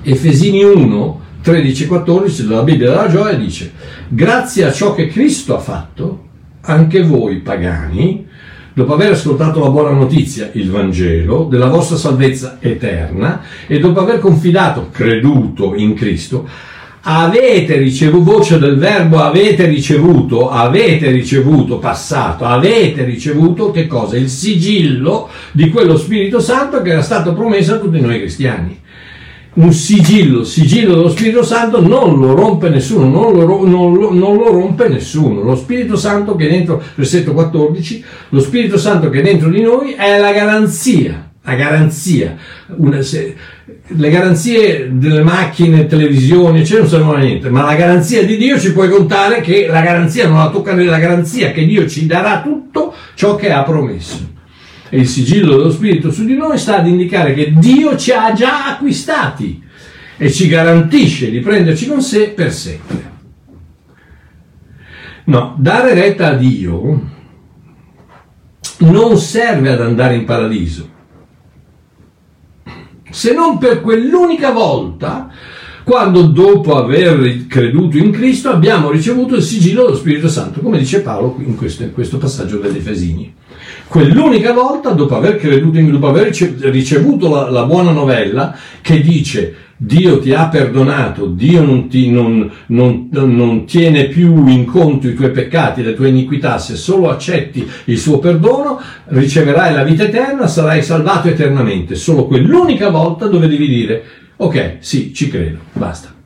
Efesini 1, 13 e 14 della Bibbia della gioia dice, grazie a ciò che Cristo ha fatto, anche voi pagani, dopo aver ascoltato la buona notizia, il Vangelo, della vostra salvezza eterna, e dopo aver confidato, creduto in Cristo, avete ricevuto, voce del verbo avete ricevuto, avete ricevuto passato, avete ricevuto che cosa? Il sigillo di quello Spirito Santo che era stato promesso a tutti noi cristiani. Un sigillo, sigillo dello Spirito Santo non lo rompe nessuno, non lo, non lo, non lo rompe nessuno. Lo Spirito Santo che è dentro, versetto 14, lo Spirito Santo che è dentro di noi è la garanzia, la garanzia. Una, se, le garanzie delle macchine, televisioni, eccetera, non servono a niente, ma la garanzia di Dio ci puoi contare che la garanzia non la tocca nella garanzia che Dio ci darà tutto ciò che ha promesso. e il sigillo dello Spirito su di noi sta ad indicare che Dio ci ha già acquistati e ci garantisce di prenderci con sé per sempre. No, dare retta a Dio non serve ad andare in paradiso, se non per quell'unica volta quando dopo aver creduto in Cristo abbiamo ricevuto il sigillo dello Spirito Santo, come dice Paolo in questo, in questo passaggio degli Efesini. Quell'unica volta, dopo aver creduto in dopo aver ricevuto la, la buona novella, che dice Dio ti ha perdonato, Dio non, ti, non, non, non, tiene più in conto i tuoi peccati, le tue iniquità, se solo accetti il suo perdono, riceverai la vita eterna, sarai salvato eternamente. Solo quell'unica volta dove devi dire Ok, sì, ci credo, basta.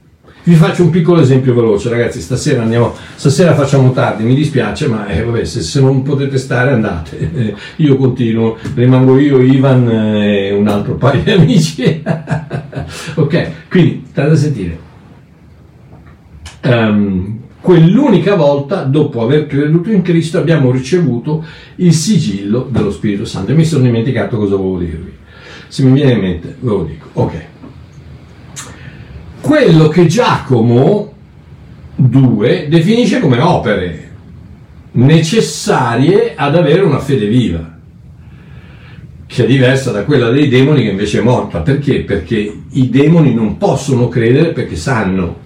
Vi faccio un piccolo esempio veloce, ragazzi. Stasera andiamo, stasera facciamo tardi, mi dispiace, ma eh, vabbè, se, se, non potete stare andate. Eh, io continuo, rimango io, Ivan eh, e un altro paio di amici. ok, quindi state a sentire. Um, quell'unica volta, dopo aver creduto in Cristo, abbiamo ricevuto il sigillo dello Spirito Santo. E mi sono dimenticato cosa volevo dirvi. Se mi viene in mente, ve lo dico. Ok quello che Giacomo 2 definisce come opere necessarie ad avere una fede viva, che è diversa da quella dei demoni che invece è morta. Perché? Perché i demoni non possono credere perché sanno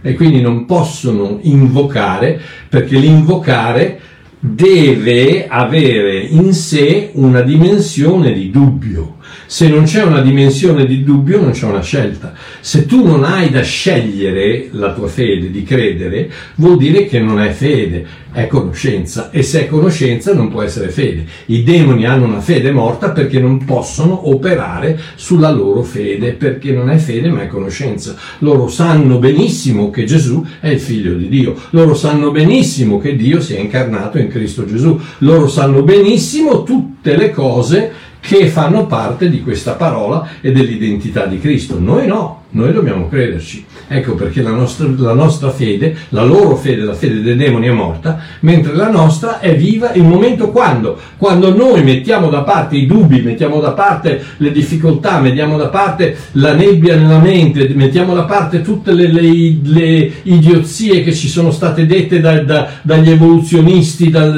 e quindi non possono invocare perché l'invocare deve avere in sé una dimensione di dubbio. Se non c'è una dimensione di dubbio non c'è una scelta. Se tu non hai da scegliere la tua fede, di credere, vuol dire che non è fede, è conoscenza e se è conoscenza non può essere fede. I demoni hanno una fede morta perché non possono operare sulla loro fede, perché non è fede ma è conoscenza. Loro sanno benissimo che Gesù è il figlio di Dio, loro sanno benissimo che Dio si è incarnato in Cristo Gesù, loro sanno benissimo tutte le cose che fanno parte di questa parola e dell'identità di Cristo. Noi no, noi dobbiamo crederci. Ecco perché la nostra, la nostra, fede, la loro fede, la fede dei demoni è morta, mentre la nostra è viva il momento quando? Quando noi mettiamo da parte i dubbi, mettiamo da parte le difficoltà, mettiamo da parte la nebbia nella mente, mettiamo da parte tutte le, le, le idiozie che ci sono state dette da, da, dagli evoluzionisti, da,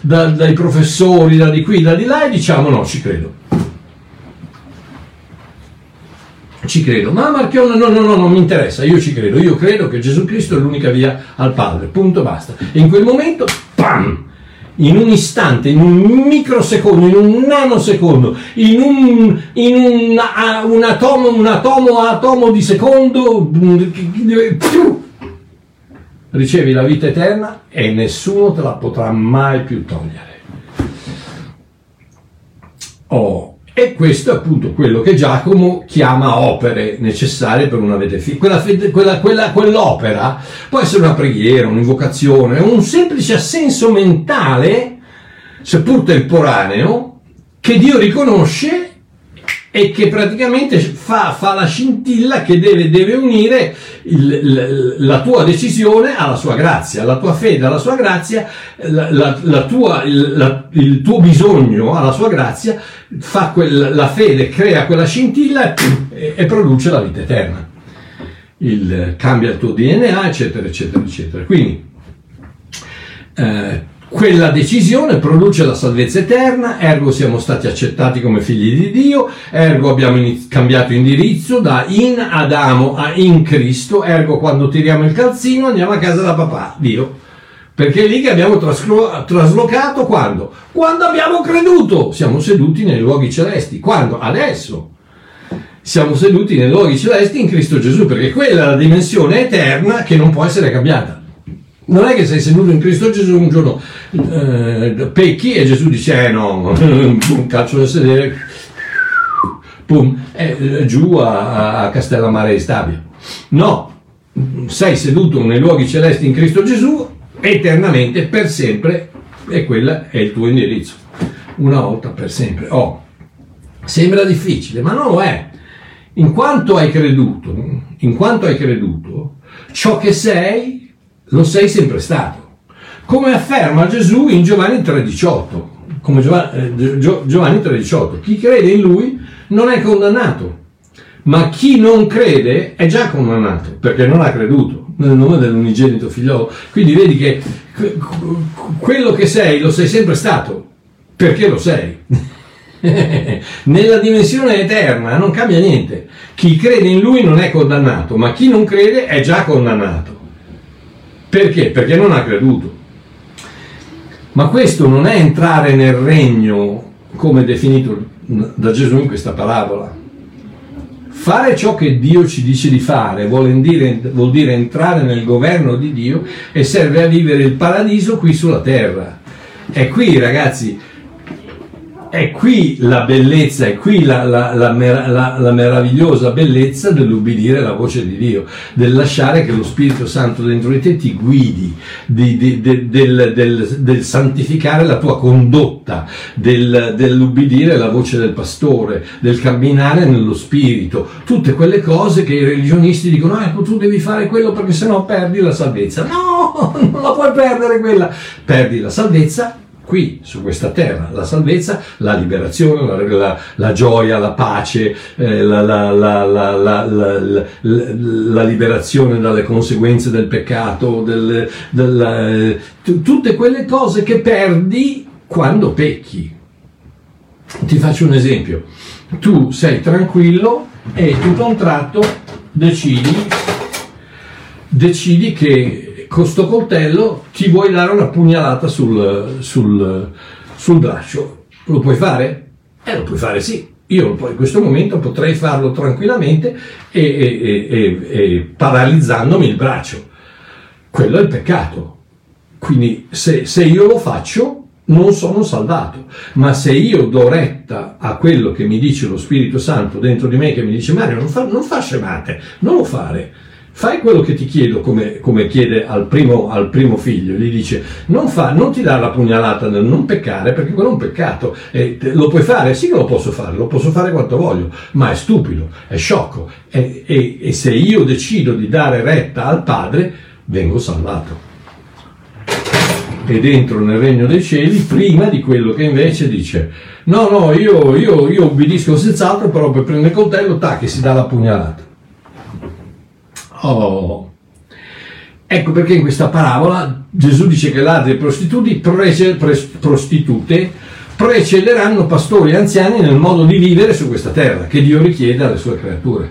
dai professori, da di qui, da di là e diciamo no, ci credo. Ci credo. Ma Marchione, no, no, no, non mi interessa, io ci credo. Io credo che Gesù Cristo è l'unica via al Padre, punto, basta. E in quel momento, pam! In un istante, in un microsecondo, in un nanosecondo, in un, in un, un atomo, un atomo, atomo di secondo, ricevi la vita eterna e nessuno te la potrà mai più togliere. Oh, e questo è appunto quello che Giacomo chiama opere necessarie per una fede. Quella, quella, quella, quell'opera può essere una preghiera, un'invocazione, un semplice assenso mentale, seppur temporaneo, che Dio riconosce e che praticamente fa, fa la scintilla che deve, deve unire il, la tua decisione alla sua grazia, la tua fede alla sua grazia, la, la, la tua, il, il, tuo bisogno alla sua grazia, fa quel, la fede crea quella scintilla e, e produce la vita eterna. Il, cambia il tuo DNA, eccetera, eccetera, eccetera. Quindi, eh, quella decisione produce la salvezza eterna, ergo siamo stati accettati come figli di Dio, ergo abbiamo iniz- cambiato indirizzo da in Adamo a in Cristo, ergo quando tiriamo il calzino andiamo a casa da papà, Dio. Perché è lì che abbiamo traslo- traslocato quando? Quando abbiamo creduto, siamo seduti nei luoghi celesti. Quando? Adesso. Siamo seduti nei luoghi celesti in Cristo Gesù, perché quella è la dimensione eterna che non può essere cambiata. Non è che sei seduto in Cristo Gesù un giorno eh, pecchi e Gesù dice eh no, un calcio del sedere, pum, eh, giù a, a Castellammare di Stabia. No, sei seduto nei luoghi celesti in Cristo Gesù eternamente, per sempre, e quello è il tuo indirizzo. Una volta per sempre. Oh, sembra difficile, ma non lo è. In quanto hai creduto, in quanto hai creduto, ciò che sei lo sei sempre stato. Come afferma Gesù in Giovanni 3,18. come Giovanni, eh, Giovanni 3,18, chi crede in lui non è condannato, ma chi non crede è già condannato perché non ha creduto nel nome dell'unigenito figliolo. Quindi vedi che quello che sei lo sei sempre stato, perché lo sei. Nella dimensione eterna non cambia niente. Chi crede in lui non è condannato, ma chi non crede è già condannato. Perché? Perché non ha creduto. Ma questo non è entrare nel regno come definito da Gesù in questa parabola. Fare ciò che Dio ci dice di fare vuol dire, vuol dire entrare nel governo di Dio e serve a vivere il paradiso qui sulla terra. E qui ragazzi, è qui la bellezza, è qui la, la, la, la, meravigliosa bellezza dell'ubbidire la voce di Dio, del lasciare che lo Spirito Santo dentro di te ti guidi, di, di, de, del, del, del, santificare la tua condotta, del, dell'ubbidire la voce del pastore, del camminare nello Spirito, tutte quelle cose che i religionisti dicono, ah, ecco tu devi fare quello perché sennò perdi la salvezza. No, non la puoi perdere quella, perdi la salvezza qui su questa terra, la salvezza, la liberazione, la, la, la gioia, la pace, eh, la, la, liberazione dalle conseguenze del peccato, del, del, eh, t- tutte quelle cose che perdi quando pecchi. Ti faccio un esempio, tu sei tranquillo e tutto a un tratto decidi, decidi che con sto coltello ti vuoi dare una pugnalata sul, sul, sul braccio. Lo puoi fare? Eh, lo puoi fare sì. Io in questo momento potrei farlo tranquillamente e, e, e, e paralizzandomi il braccio. Quello è il peccato. Quindi se, se io lo faccio, non sono salvato. Ma se io do retta a quello che mi dice lo Spirito Santo dentro di me, che mi dice Mario, non fa, non fa scemate, non lo fare fai quello che ti chiedo come, come chiede al primo, al primo, figlio, gli dice non, fa, non ti dà la pugnalata nel non peccare perché quello è un peccato, e te, lo puoi fare? Sì che lo posso fare, lo posso fare quanto voglio, ma è stupido, è sciocco e, e, e se io decido di dare retta al Padre vengo salvato ed entro nel regno dei cieli prima di quello che invece dice no no io, io, io obbedisco senz'altro però per prendere il coltello tac che si dà la pugnalata Oh. Ecco perché in questa parabola Gesù dice che ladri e prostituti, prece, pre, prostitute precederanno pastori e anziani nel modo di vivere su questa terra che Dio richiede alle sue creature.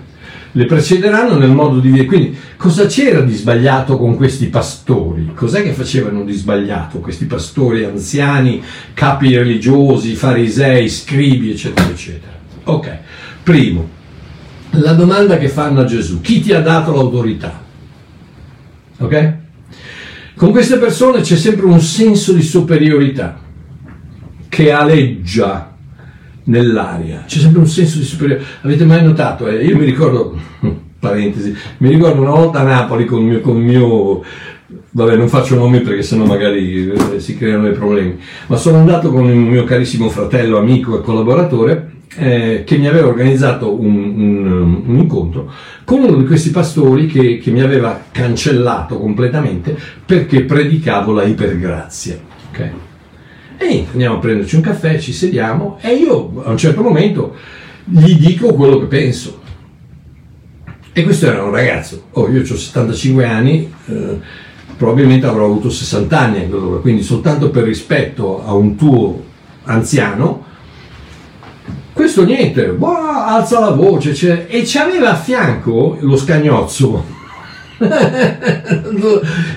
Le precederanno nel modo di vivere. Quindi cosa c'era di sbagliato con questi pastori? Cos'è che facevano di sbagliato questi pastori anziani, capi religiosi, farisei, scribi, eccetera, eccetera? Ok, primo, la domanda che fanno a Gesù, chi ti ha dato l'autorità? Ok? Con queste persone c'è sempre un senso di superiorità che aleggia nell'aria, c'è sempre un senso di superiorità. Avete mai notato? Eh? Io mi ricordo, parentesi, mi ricordo una volta a Napoli con il mio, con mio vabbè non faccio nomi perché sennò magari eh, si creano dei problemi, ma sono andato con il mio carissimo fratello, amico e collaboratore eh, che mi aveva organizzato un, un, un, incontro con uno di questi pastori che, che, mi aveva cancellato completamente perché predicavo la ipergrazia. Okay? E andiamo a prenderci un caffè, ci sediamo e io a un certo momento gli dico quello che penso. E questo era un ragazzo, oh, io ho 75 anni, eh, probabilmente avrò avuto 60 anni, quindi soltanto per rispetto a un tuo anziano, questo niente, wow, alza la voce cioè, e ci aveva a fianco lo scagnozzo. il,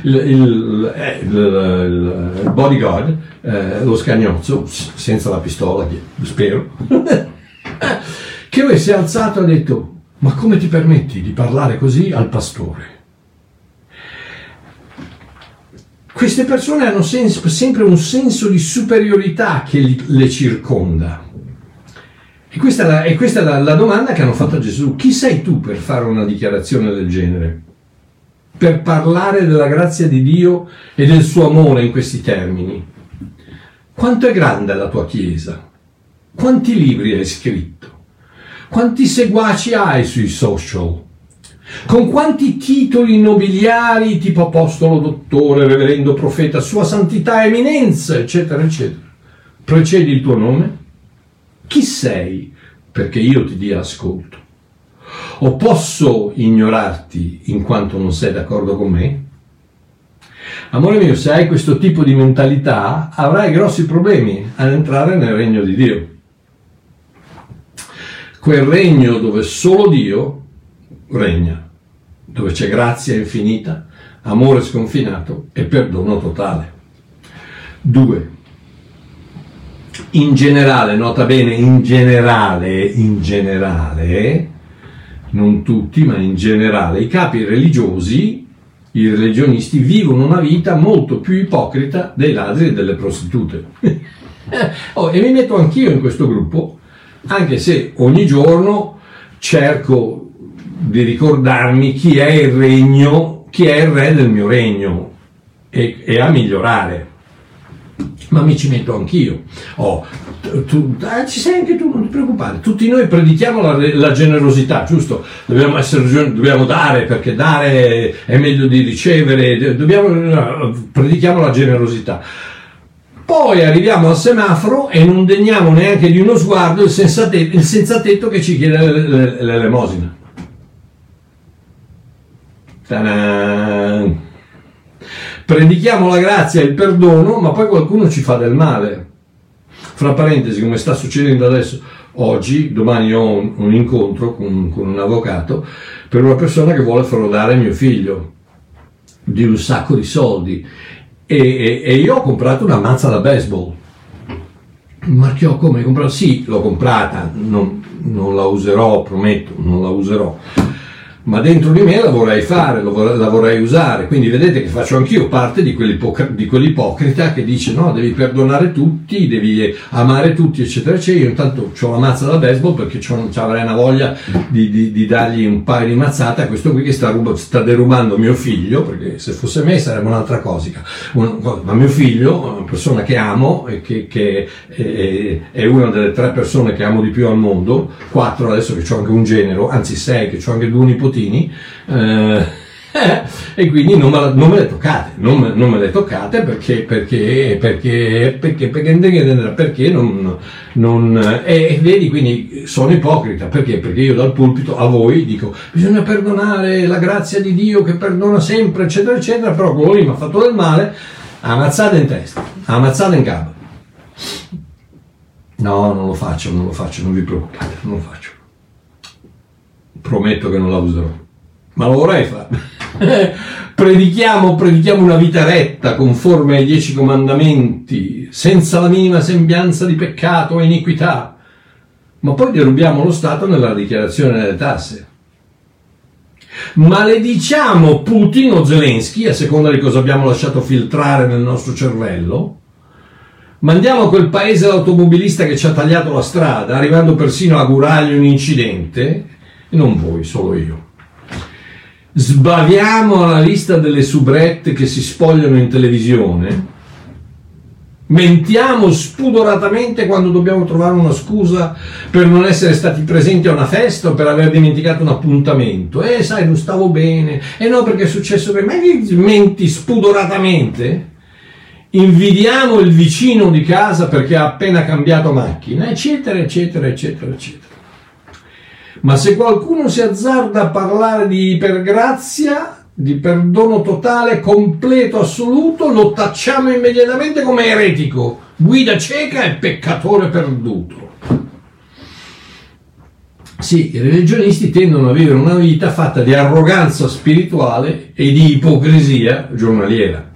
il, il, il, bodyguard, eh, lo scagnozzo, senza la pistola, spero, che lui si è alzato e ha detto, ma come ti permetti di parlare così al pastore? Queste persone hanno sempre un senso di superiorità che le circonda. E questa è, la, e questa è la, la domanda che hanno fatto a Gesù. Chi sei tu per fare una dichiarazione del genere? Per parlare della grazia di Dio e del suo amore in questi termini? Quanto è grande la tua Chiesa? Quanti libri hai scritto? Quanti seguaci hai sui social? Con quanti titoli nobiliari tipo apostolo, dottore, reverendo, profeta, sua santità, eminenza, eccetera, eccetera? precedi il tuo nome? Chi sei perché io ti dia ascolto? O posso ignorarti in quanto non sei d'accordo con me? Amore mio, se hai questo tipo di mentalità avrai grossi problemi ad entrare nel regno di Dio. Quel regno dove solo Dio regna, dove c'è grazia infinita, amore sconfinato e perdono totale. 2. In generale, nota bene, in generale, in generale, non tutti, ma in generale, i capi religiosi i religionisti vivono una vita molto più ipocrita dei ladri e delle prostitute. oh, e mi metto anch'io in questo gruppo, anche se ogni giorno cerco di ricordarmi chi è il regno, chi è il re del mio regno e, e a migliorare ma mi ci metto anch'io. Oh, tu, eh, ci sei anche tu, non ti preoccupare. Tutti noi predichiamo la, la generosità, giusto? Dobbiamo, essere, dobbiamo, dare perché dare è meglio di ricevere, dobbiamo, predichiamo la generosità. Poi arriviamo al semaforo e non degniamo neanche di uno sguardo il, senzatetto, il senzatetto che ci chiede l'elemosina. Ta-da! Predichiamo la grazia e il perdono, ma poi qualcuno ci fa del male. Fra parentesi, come sta succedendo adesso, oggi, domani ho un, un incontro con, con, un avvocato per una persona che vuole frodare mio figlio di un sacco di soldi e, e, e io ho comprato una mazza da baseball. Marchiò come? Comprato? Sì, l'ho comprata, non, non la userò, prometto, non la userò ma dentro di me la vorrei fare, la vorrei usare, quindi vedete che faccio anch'io parte di, di quell'ipocrita che dice no, devi perdonare tutti, devi amare tutti, eccetera, eccetera. Io intanto ho la mazza da baseball perché avrei una voglia di, di, di, dargli un paio di mazzate a questo qui che sta, rub- sta, derubando mio figlio, perché se fosse me sarebbe un'altra cosa. ma mio figlio, una persona che amo e che, che è, è, una delle tre persone che amo di più al mondo, quattro adesso che ho anche un genero, anzi sei, che ho anche due nipoti, nipotini. Eh, e quindi non me, non me, le toccate, non me, non me le toccate perché, perché, perché, perché, perché, perché non, non e, vedi quindi sono ipocrita, perché? Perché io dal pulpito a voi dico bisogna perdonare la grazia di Dio che perdona sempre, eccetera, eccetera, però quello lì mi ha fatto del male, ammazzata in testa, ammazzata in capo. No, non lo faccio, non lo faccio, non vi preoccupate, non lo faccio prometto che non la userò, ma lo vorrei fare. predichiamo, predichiamo una vita retta, conforme ai dieci comandamenti, senza la minima sembianza di peccato o iniquità, ma poi derubiamo lo Stato nella dichiarazione delle tasse. Malediciamo Putin o Zelensky, a seconda di cosa abbiamo lasciato filtrare nel nostro cervello, Mandiamo a quel paese l'automobilista che ci ha tagliato la strada, arrivando persino a augurargli un incidente, e non voi, solo io. Sbaviamo la lista delle subrette che si spogliano in televisione, mentiamo spudoratamente quando dobbiamo trovare una scusa per non essere stati presenti a una festa o per aver dimenticato un appuntamento. Eh, sai, non stavo bene. E eh no, perché è successo che... Ma menti spudoratamente? Invidiamo il vicino di casa perché ha appena cambiato macchina, eccetera, eccetera, eccetera, eccetera. Ma se qualcuno si azzarda a parlare di ipergrazia, di perdono totale, completo, assoluto, lo tacciamo immediatamente come eretico, guida cieca e peccatore perduto. Sì, i religionisti tendono a vivere una vita fatta di arroganza spirituale e di ipocrisia giornaliera.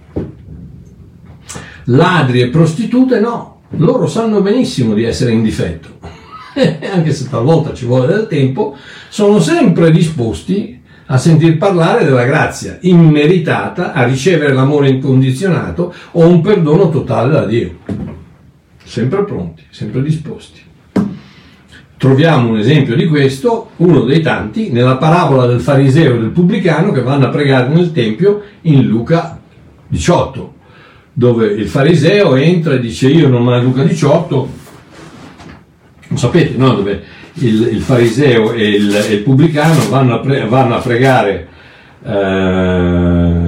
Ladri e prostitute no, loro sanno benissimo di essere in difetto anche se talvolta ci vuole del tempo, sono sempre disposti a sentir parlare della grazia immeritata, a ricevere l'amore incondizionato o un perdono totale da Dio. Sempre pronti, sempre disposti. Troviamo un esempio di questo, uno dei tanti, nella parabola del fariseo e del pubblicano che vanno a pregare nel Tempio in Luca 18, dove il fariseo entra e dice io non mai Luca 18, sapete, no? dove il, il, fariseo e il, e il pubblicano vanno a, pre, vanno a pregare, eh,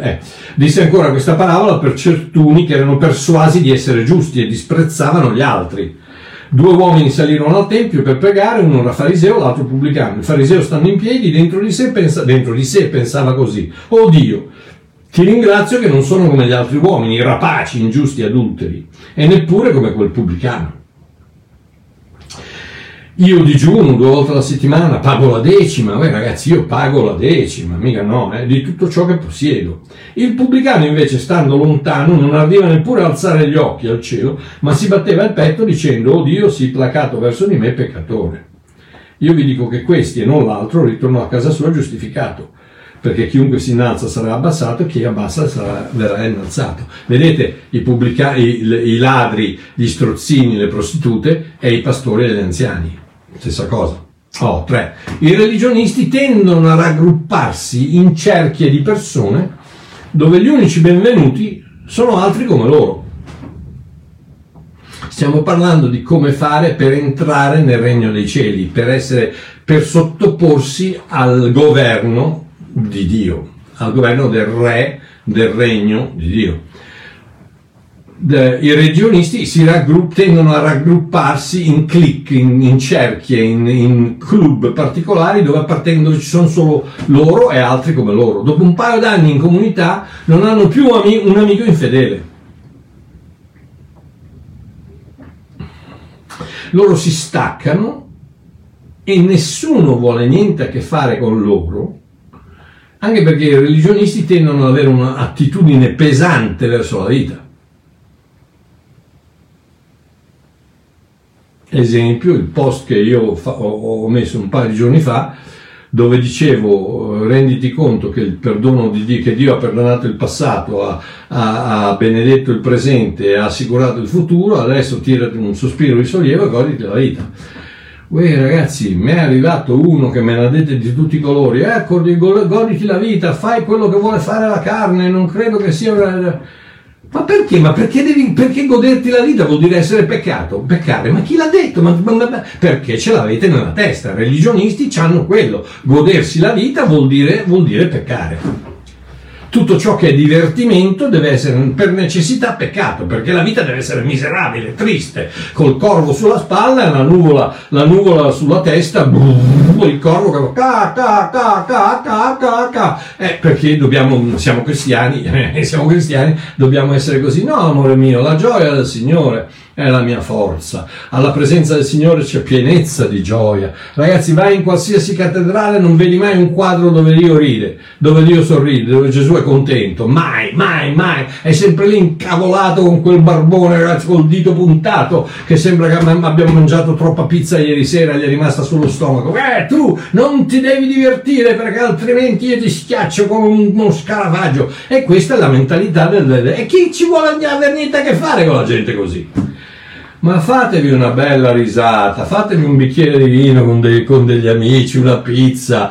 Eh. Disse ancora questa parabola per certuni che erano persuasi di essere giusti e disprezzavano gli altri. Due uomini salirono al tempio per pregare, uno era fariseo, l'altro pubblicano. Il fariseo stando in piedi dentro di sé, pensa, dentro di sé pensava così: Oh Dio, ti ringrazio che non sono come gli altri uomini, rapaci, ingiusti, adulteri, e neppure come quel pubblicano. Io digiuno due volte alla settimana, pago la decima, Beh, ragazzi io pago la decima, mica no, eh, di tutto ciò che possiedo. Il pubblicano invece, stando lontano, non ardeva neppure alzare gli occhi al cielo, ma si batteva il petto dicendo, oh Dio, sii placato verso di me peccatore. Io vi dico che questi e non l'altro ritornò a casa sua giustificato, perché chiunque si innalza sarà abbassato e chi abbassa sarà, verrà innalzato. Vedete i, pubblica- i, i ladri, gli strozzini, le prostitute e i pastori e gli anziani stessa cosa. Oh, tre. I religionisti tendono a raggrupparsi in cerchie di persone dove gli unici benvenuti sono altri come loro. Stiamo parlando di come fare per entrare nel regno dei cieli, per, essere, per sottoporsi al governo di Dio, al governo del re del regno di Dio i regionisti si raggrupp- tendono a raggrupparsi in click, in, in cerchie, in, in, club particolari dove appartengono ci sono solo loro e altri come loro. Dopo un paio d'anni in comunità non hanno più ami- un amico infedele. Loro si staccano e nessuno vuole niente a che fare con loro, anche perché i religionisti tendono ad avere un'attitudine pesante verso la vita esempio il post che io fa, ho, messo un paio di giorni fa dove dicevo renditi conto che il perdono di Dio, che Dio ha perdonato il passato, ha, ha, ha benedetto il presente, ha assicurato il futuro, adesso tirati un sospiro di sollievo e goditi la vita. Uè ragazzi, mi è arrivato uno che me ne ha dette di tutti i colori, ecco, goditi la vita, fai quello che vuole fare la carne, non credo che sia... Ma perché? Ma perché devi perché goderti la vita vuol dire essere peccato? Peccare? Ma chi l'ha detto? Ma, ma, ma, perché ce l'avete nella testa? Religionisti hanno quello. Godersi la vita vuol dire, vuol dire peccare tutto ciò che è divertimento deve essere per necessità peccato, perché la vita deve essere miserabile, triste, col corvo sulla spalla e la nuvola, la nuvola sulla testa, brrr, il corvo che ca ca ca ca ca ca ca eh, perché dobbiamo, siamo cristiani, eh, siamo cristiani, dobbiamo essere così. No, amore mio, la gioia del Signore è la mia forza. Alla presenza del Signore c'è pienezza di gioia. Ragazzi, vai in qualsiasi cattedrale, non vedi mai un quadro dove Dio ride, dove Dio sorride, dove Gesù è contento. Mai, mai, mai. È sempre lì incavolato con quel barbone, ragazzi, col dito puntato, che sembra che abbiamo mangiato troppa pizza ieri sera e gli è rimasta sullo stomaco. Eh, tu non ti devi divertire perché altrimenti io ti schiaccio come uno scaravaggio. E questa è la mentalità del... E chi ci vuole avere niente a che fare con la gente così? Ma fatevi una bella risata, fatevi un bicchiere di vino con, dei, con degli amici, una pizza,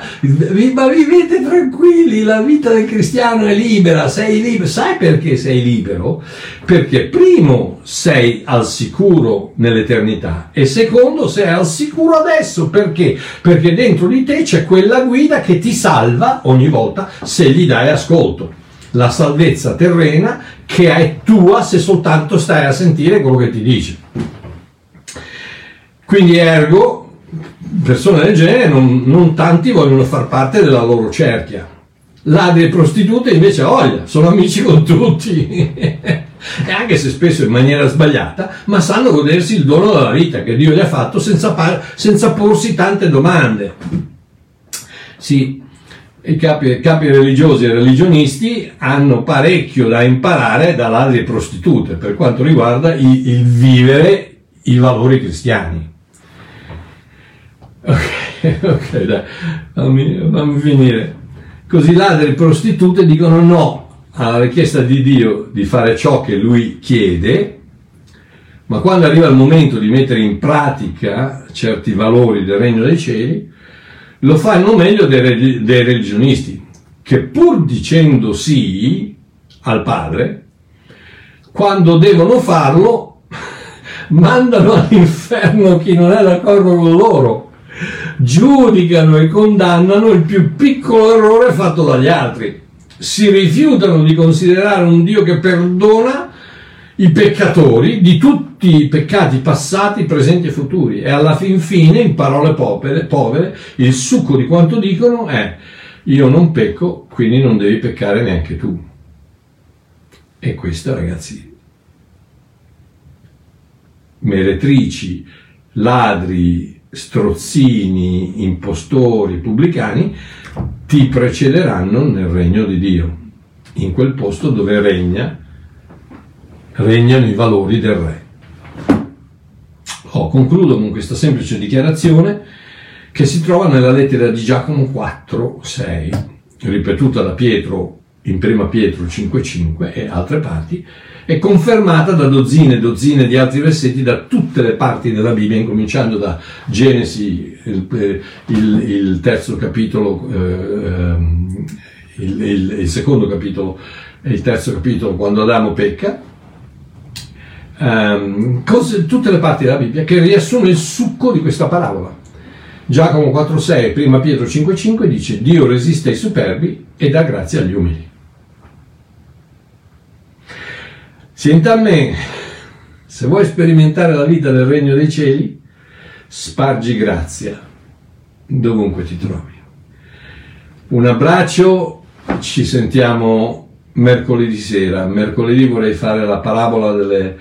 ma vivete tranquilli, la vita del cristiano è libera, sei libero, sai perché sei libero? Perché primo sei al sicuro nell'eternità e secondo sei al sicuro adesso, perché? Perché dentro di te c'è quella guida che ti salva ogni volta se gli dai ascolto la salvezza terrena che è tua se soltanto stai a sentire quello che ti dice. Quindi ergo, persone del genere non, non tanti vogliono far parte della loro cerchia. Ladri e prostitute invece voglia, sono amici con tutti. e anche se spesso in maniera sbagliata, ma sanno godersi il dono della vita che Dio gli ha fatto senza, senza porsi tante domande. Sì, i capi, capi, religiosi e religionisti hanno parecchio da imparare da ladri e prostitute per quanto riguarda il, il vivere i valori cristiani. Ok, ok, dai, fammi, fammi finire. Così ladri e prostitute dicono no alla richiesta di Dio di fare ciò che lui chiede, ma quando arriva il momento di mettere in pratica certi valori del regno dei cieli, lo fanno meglio dei, dei religionisti, che pur dicendo sì al padre, quando devono farlo, mandano all'inferno chi non è d'accordo con loro, giudicano e condannano il più piccolo errore fatto dagli altri. si rifiutano di considerare un Dio che perdona i peccatori di tutti i peccati passati, presenti e futuri. E alla fin fine, in parole povere, povere, il succo di quanto dicono è io non pecco, quindi non devi peccare neanche tu. E questo, ragazzi, meretrici, ladri, strozzini, impostori, pubblicani, ti precederanno nel regno di Dio, in quel posto dove regna, regnano i valori del re. Oh, concludo con questa semplice dichiarazione che si trova nella lettera di Giacomo 4, 6, ripetuta da Pietro in prima Pietro 5,5 e altre parti, è confermata da dozzine e dozzine di altri versetti da tutte le parti della Bibbia, incominciando da Genesi, il, eh, il, il terzo capitolo, eh, ehm, il, il, secondo capitolo e il terzo capitolo quando Adamo pecca, um, cose, tutte le parti della Bibbia che riassume il succo di questa parabola. Giacomo 4,6 prima Pietro 5,5 dice Dio resiste ai superbi e dà grazia agli umili. Senta a me, se vuoi sperimentare la vita del regno dei cieli, spargi grazia dovunque ti trovi. Un abbraccio, ci sentiamo mercoledì sera. Mercoledì vorrei fare la parabola delle,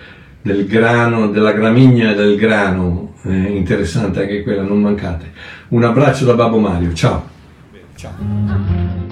del grano, della gramigna e del grano, eh, interessante anche quella, non mancate. Un abbraccio da Babbo Mario, ciao. ciao.